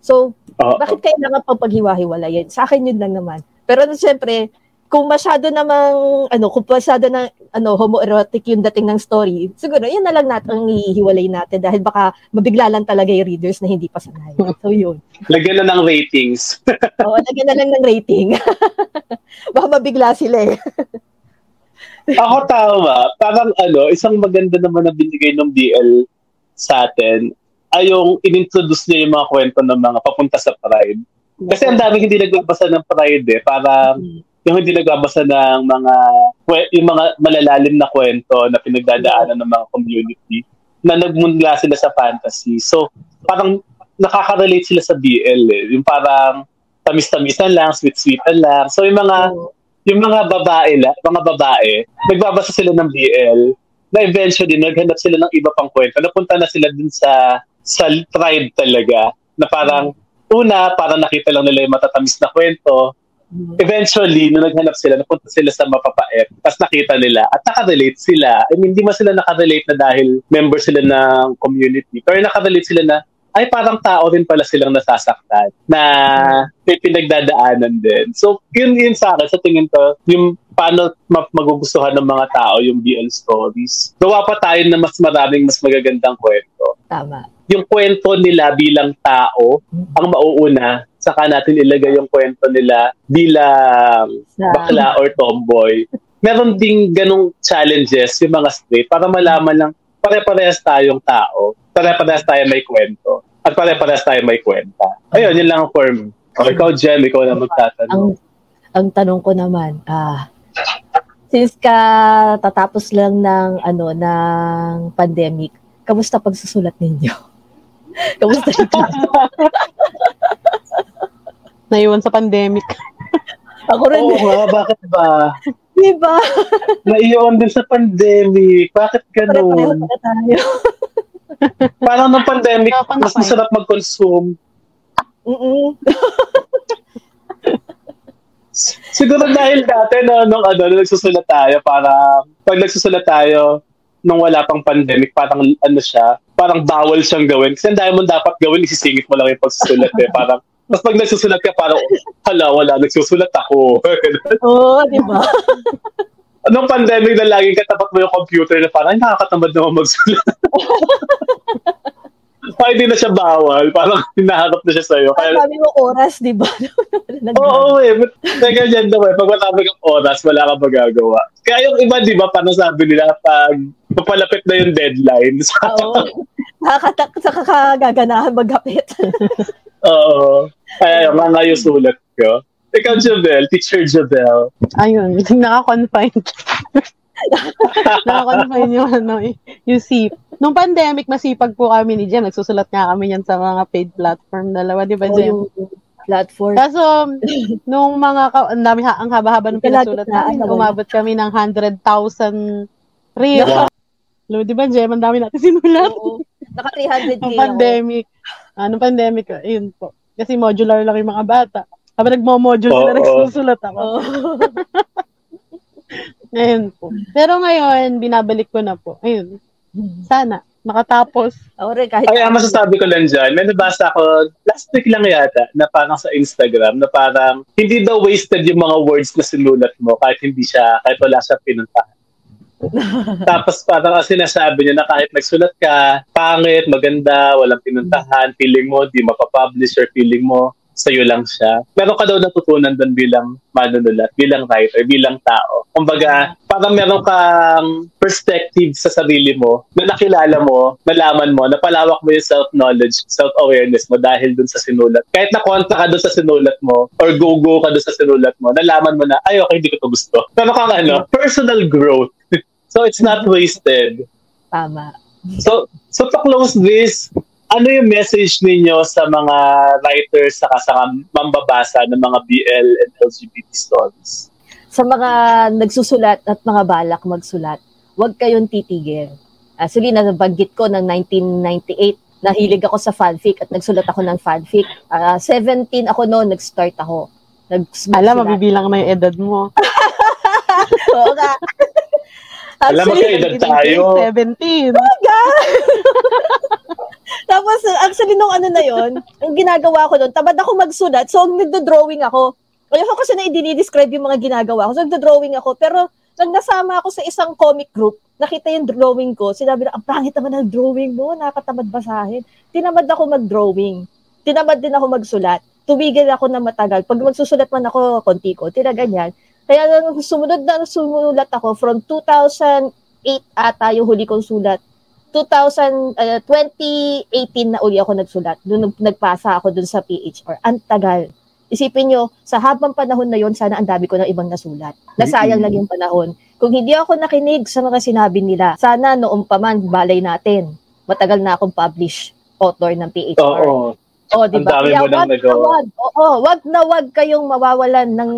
So, uh, bakit kailangan pang paghiwa-hiwalayan? Sa akin yun lang naman. Pero, siyempre, kung masyado namang ano, kung masyado na ano homoerotic yung dating ng story, siguro yun na lang natin ang ihiwalay natin dahil baka mabigla lang talaga yung readers na hindi pa sanay. So yun. Lagyan na ng ratings. Oo, lagyan na lang ng rating. [laughs] baka mabigla sila eh. Ako tama. Parang ano, isang maganda naman na binigay ng BL sa atin ay yung inintroduce niya yung mga kwento ng mga papunta sa Pride. Kasi ang dami hindi nagbabasa ng Pride eh. Parang mm yung hindi nagbabasa ng mga yung mga malalalim na kwento na pinagdadaanan ng mga community na nagmula sila sa fantasy. So, parang nakaka-relate sila sa BL eh. Yung parang tamis-tamisan lang, sweet-sweetan lang. So, yung mga yung mga babae, la, mga babae, nagbabasa sila ng BL na eventually naghanap sila ng iba pang kwento. Napunta na sila dun sa sa tribe talaga na parang una, parang nakita lang nila yung matatamis na kwento. Eventually, nung naghanap sila, napunta sila sa mapapait. Tapos nakita nila at nakarelate sila. I mean, hindi man sila nakarelate na dahil member sila ng community. Pero nakarelate sila na, ay parang tao rin pala silang nasasaktan na may pinagdadaanan din. So, yun yun sa akin, sa tingin ko, yung paano magugustuhan ng mga tao yung BL stories. Gawa pa tayo na mas maraming mas magagandang kwento. Tama. Yung kwento nila bilang tao ang mauuna saka natin ilagay yung kwento nila bilang bakla or tomboy. Meron ding ganong challenges yung mga straight para malaman lang pare-parehas tayong tao, pare-parehas tayo may kwento, at pare-parehas tayo may kwenta. Ayun, yun lang ang form. O, ikaw, Jem, ikaw na magtatanong. Ang, ang tanong ko naman, ah, since ka tatapos lang ng ano ng pandemic, kamusta pagsusulat ninyo? [laughs] kamusta ito? [laughs] Naiwan sa pandemic. [laughs] Ako rin. Oo nga, bakit ba? Diba? Naiwan din sa pandemic. Bakit ganun? tayo. Parang ng pandemic, mas masarap mag-consume. Mm Siguro dahil dati no, nung ano, nung nagsusulat tayo, para pag nagsusulat tayo, nung wala pang pandemic, parang ano siya, parang bawal siyang gawin. Kasi dahil mo dapat gawin, isisingit mo lang yung pagsusulat eh. Parang tapos pag nagsusulat ka, parang, hala, wala, nagsusulat ako. [laughs] Oo, oh, di ba? Anong pandemic na laging katapat mo yung computer na parang nakakatamad naman magsulat. [laughs] Parang hindi na siya bawal. Parang hinaharap na siya sa'yo. Kaya, sabi mo oras, di ba? [laughs] Oo, oh, eh. May ganyan daw eh. Pag matapag ang oras, wala kang magagawa. Kaya yung iba, di ba, paano sabi nila, pag papalapit na yung deadline. [laughs] Oo. Nakakatak sa kakagaganahan maghapit. Oo. Kaya yung mga yung sulat ko. Ikaw, Jabel, teacher Jabel. Ayun, [laughs] naka-confine. [laughs] naka-confine yung ano, yung SIP. Nung pandemic, masipag po kami ni Jem. Nagsusulat nga kami yan sa mga paid platform. Dalawa, di ba, Jem? Oh, platform. Kaso, nung mga, ang dami, ang haba-haba ng pinasulat namin, umabot kami ng 100,000 real. Yeah. Lo, di ba, Jem? Ang dami natin sinulat. Oo. Naka 300k Nung ako. pandemic. Ah, nung pandemic, ayun po. Kasi modular lang yung mga bata. Habang nagmo-module sila, Oo. nagsusulat ako. Oo. [laughs] Ayun po. Pero ngayon, binabalik ko na po. Ayun. Sana, makatapos. Rin, kahit Ay, ang masasabi ko lang dyan, may nabasa ko last week lang yata na parang sa Instagram na parang hindi daw wasted yung mga words na sinulat mo kahit hindi siya, kahit wala siya pinuntahan. [laughs] Tapos parang ang sinasabi niya na kahit nagsulat ka, pangit, maganda, walang pinuntahan, feeling mo, di mapapublish or feeling mo, sa'yo lang siya. Meron ka daw natutunan doon bilang manunulat, bilang writer, bilang tao. Kumbaga, parang meron kang perspective sa sarili mo na nakilala mo, nalaman mo, napalawak mo yung self-knowledge, self-awareness mo dahil doon sa sinulat. Kahit na kontra ka doon sa sinulat mo or go-go ka doon sa sinulat mo, nalaman mo na, ay, okay, hindi ko to gusto. Pero kang ano, personal growth. [laughs] so it's not wasted. Tama. So, so to close this, ano yung message ninyo sa mga writers saka sa mambabasa ng mga BL and LGBT stories? Sa mga nagsusulat at mga balak magsulat, huwag kayong titigil. Actually, nabanggit ko ng 1998, nahilig ako sa fanfic at nagsulat ako ng fanfic. Ah, 17 ako noon, nag-start ako. Nag Alam, mabibilang na yung edad mo. [laughs] Oo nga. Alam mo, Actually, edad tayo. 17. Tapos, [laughs] actually, nung ano na yon ang ginagawa ko doon, tamad ako magsulat, so nagdo-drawing ako. Ayoko kasi na i-describe yung mga ginagawa ko. So, nagdo-drawing ako. Pero, nag nasama ako sa isang comic group, nakita yung drawing ko, sinabi na, ang pangit naman ng drawing mo, nakatamad basahin. Tinamad ako mag-drawing. Tinamad din ako magsulat. Tumigil ako na matagal. Pag magsusulat man ako, konti ko, tira ganyan. Kaya nung sumunod na sumulat ako, from 2008 ata yung huli kong sulat, 2000, uh, 2018 na uli ako nagsulat. Doon nag- nagpasa ako dun sa PHR. Ang tagal. Isipin nyo, sa habang panahon na yon sana ang dami ko ng ibang nasulat. Nasayang lang yung panahon. Kung hindi ako nakinig sa mga sinabi nila, sana noong pa man, balay natin. Matagal na akong publish author ng PHR. Oo. Oh, di ba? Kaya mo wag na wag. Oo, wag na wag kayong mawawalan ng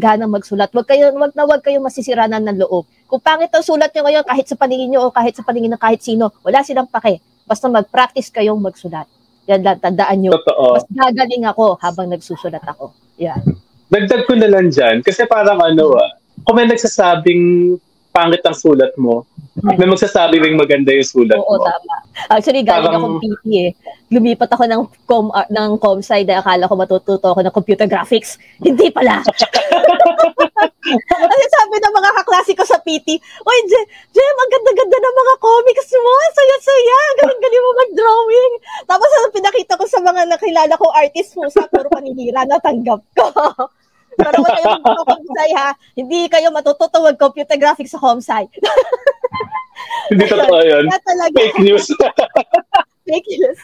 gana magsulat. Wag kayo wag na wag kayong masisiranan ng loob. Kung pangit ang sulat niyo ngayon kahit sa paningin niyo o kahit sa paningin ng kahit sino, wala silang pake. Basta mag-practice kayong magsulat. Yan lang, tandaan niyo. Totoo. Mas gagaling ako habang nagsusulat ako. Yan. Dagdag ko na lang dyan, kasi parang ano ah, kung may nagsasabing pangit ang sulat mo, may magsasabi ring maganda yung sulat Oo, mo. tama. Actually, galing Parang- akong PT eh. Lumipat ako ng com, uh, ng comsci dahil akala ko matututo ako ng computer graphics. Hindi pala. Kasi [laughs] sabi ng mga kaklase ko sa PT, Oy, Je- Jem, ang ganda-ganda ng mga comics mo. Ang Saya-saya. Galing-galing mo mag-drawing. Tapos ang pinakita ko sa mga nakilala kong artist mo sa puro paninira, natanggap ko. [laughs] Pero wala kayo mag comsci ha. Hindi kayo matututo mag-computer graphics sa comsci. [laughs] Hindi totoo yun. Kaya talaga. Fake news. [laughs] Fake news.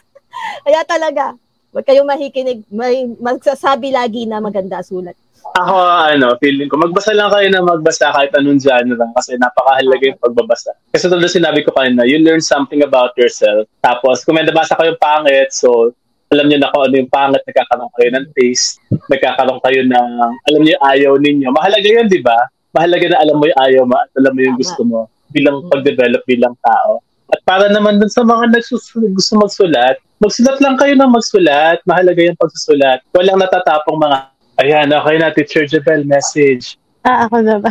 Kaya talaga, huwag kayong mahikinig, may magsasabi lagi na maganda sulat. Ako, ano, feeling ko, magbasa lang kayo na magbasa kahit anong genre kasi napakahalaga yung pagbabasa. Kasi tulad na sinabi ko kanina, you learn something about yourself. Tapos, kung may nabasa kayong pangit, so, alam niyo na kung ano yung pangit, nagkakaroon kayo ng taste, nagkakaroon kayo ng, alam niyo ayaw ninyo. Mahalaga yun, di ba? Mahalaga na alam mo yung ayaw mo at alam mo yung gusto mo bilang pag-develop bilang tao. At para naman dun sa mga nagsus- gusto magsulat, magsulat lang kayo ng magsulat. Mahalaga yung pagsusulat. Walang natatapong mga, ayan, okay na, Teacher Jebel, message. Ah, ako na ba?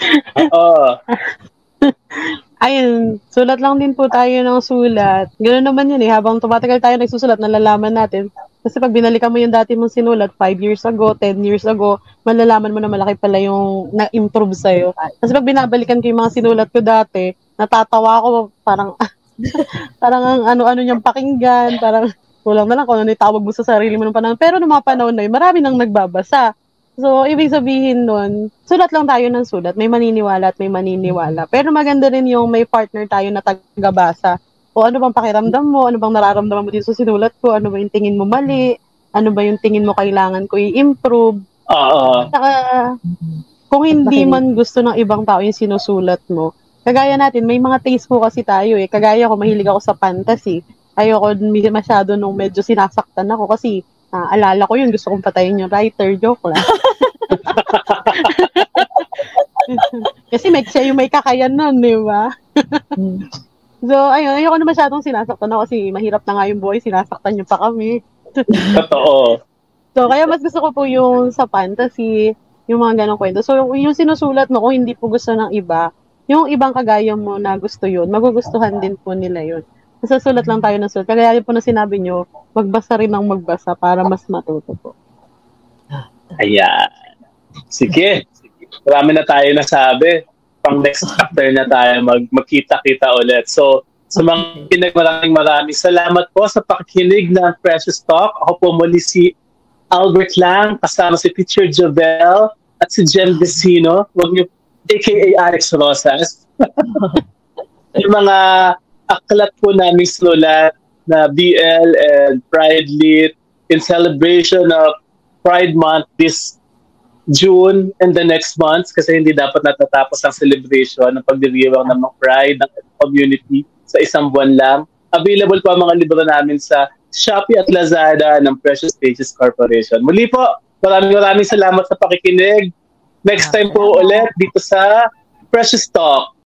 [laughs] Oo. [laughs] Ayun, sulat lang din po tayo ng sulat. Ganoon naman yun eh. Habang tumatagal tayo nagsusulat, nalalaman natin. Kasi pag binalikan mo yung dati mong sinulat, 5 years ago, 10 years ago, malalaman mo na malaki pala yung na-improve sa'yo. Kasi pag binabalikan ko yung mga sinulat ko dati, natatawa ako, parang, [laughs] parang ang ano-ano niyang pakinggan, parang, kulang na lang kung ano yung tawag mo sa sarili mo ng panahon. Pero nung mga panahon na yun, marami nang nagbabasa. So, ibig sabihin nun, sulat lang tayo ng sulat. May maniniwala at may maniniwala. Pero maganda rin yung may partner tayo na tagabasa. O ano bang pakiramdam mo? Ano bang nararamdaman mo dito sa sinulat ko? Ano ba yung tingin mo mali? Ano ba yung tingin mo kailangan ko i-improve? Oo. Saka, kung hindi man gusto ng ibang tao yung sinusulat mo, kagaya natin, may mga taste po kasi tayo eh. Kagaya ko, mahilig ako sa fantasy. Ayoko masyado nung medyo sinasaktan ako kasi ah, alala ko yun, gusto kong patayin yung writer. Joke lang. [laughs] kasi may, siya yung may kakayanan, di ba? So, ayun, ayoko na masyadong sinasaktan ako kasi mahirap na nga yung buhay, sinasaktan niyo pa kami. Totoo. So, kaya mas gusto ko po yung sa fantasy, yung mga ganong kwento. So, yung, yung sinusulat mo, kung hindi po gusto ng iba, yung ibang kagaya mo na gusto yun, magugustuhan din po nila yun. Nasusulat lang tayo ng sulat. Kaya yun po na sinabi nyo, magbasa rin ng magbasa para mas matuto po. Ayan. Sige. Marami na tayo nasabi. Pang next chapter na tayo mag magkita-kita ulit. So, sa mga kinig, maraming maraming salamat po sa pakikinig ng Precious Talk. Ako po muli si Albert Lang, kasama si Teacher Jovel at si Jem Vecino. Huwag niyo, aka Alex Rosas. [laughs] yung mga aklat po namin sulat na BL and Pride Lit in celebration of Pride Month this June and the next months kasi hindi dapat natatapos ang celebration ng pagdiriwang ng mga Pride ng community sa isang buwan lang. Available po ang mga libro namin sa Shopee at Lazada ng Precious Pages Corporation. Muli po, maraming maraming salamat sa pakikinig. Next time po ulit dito sa Precious Talk.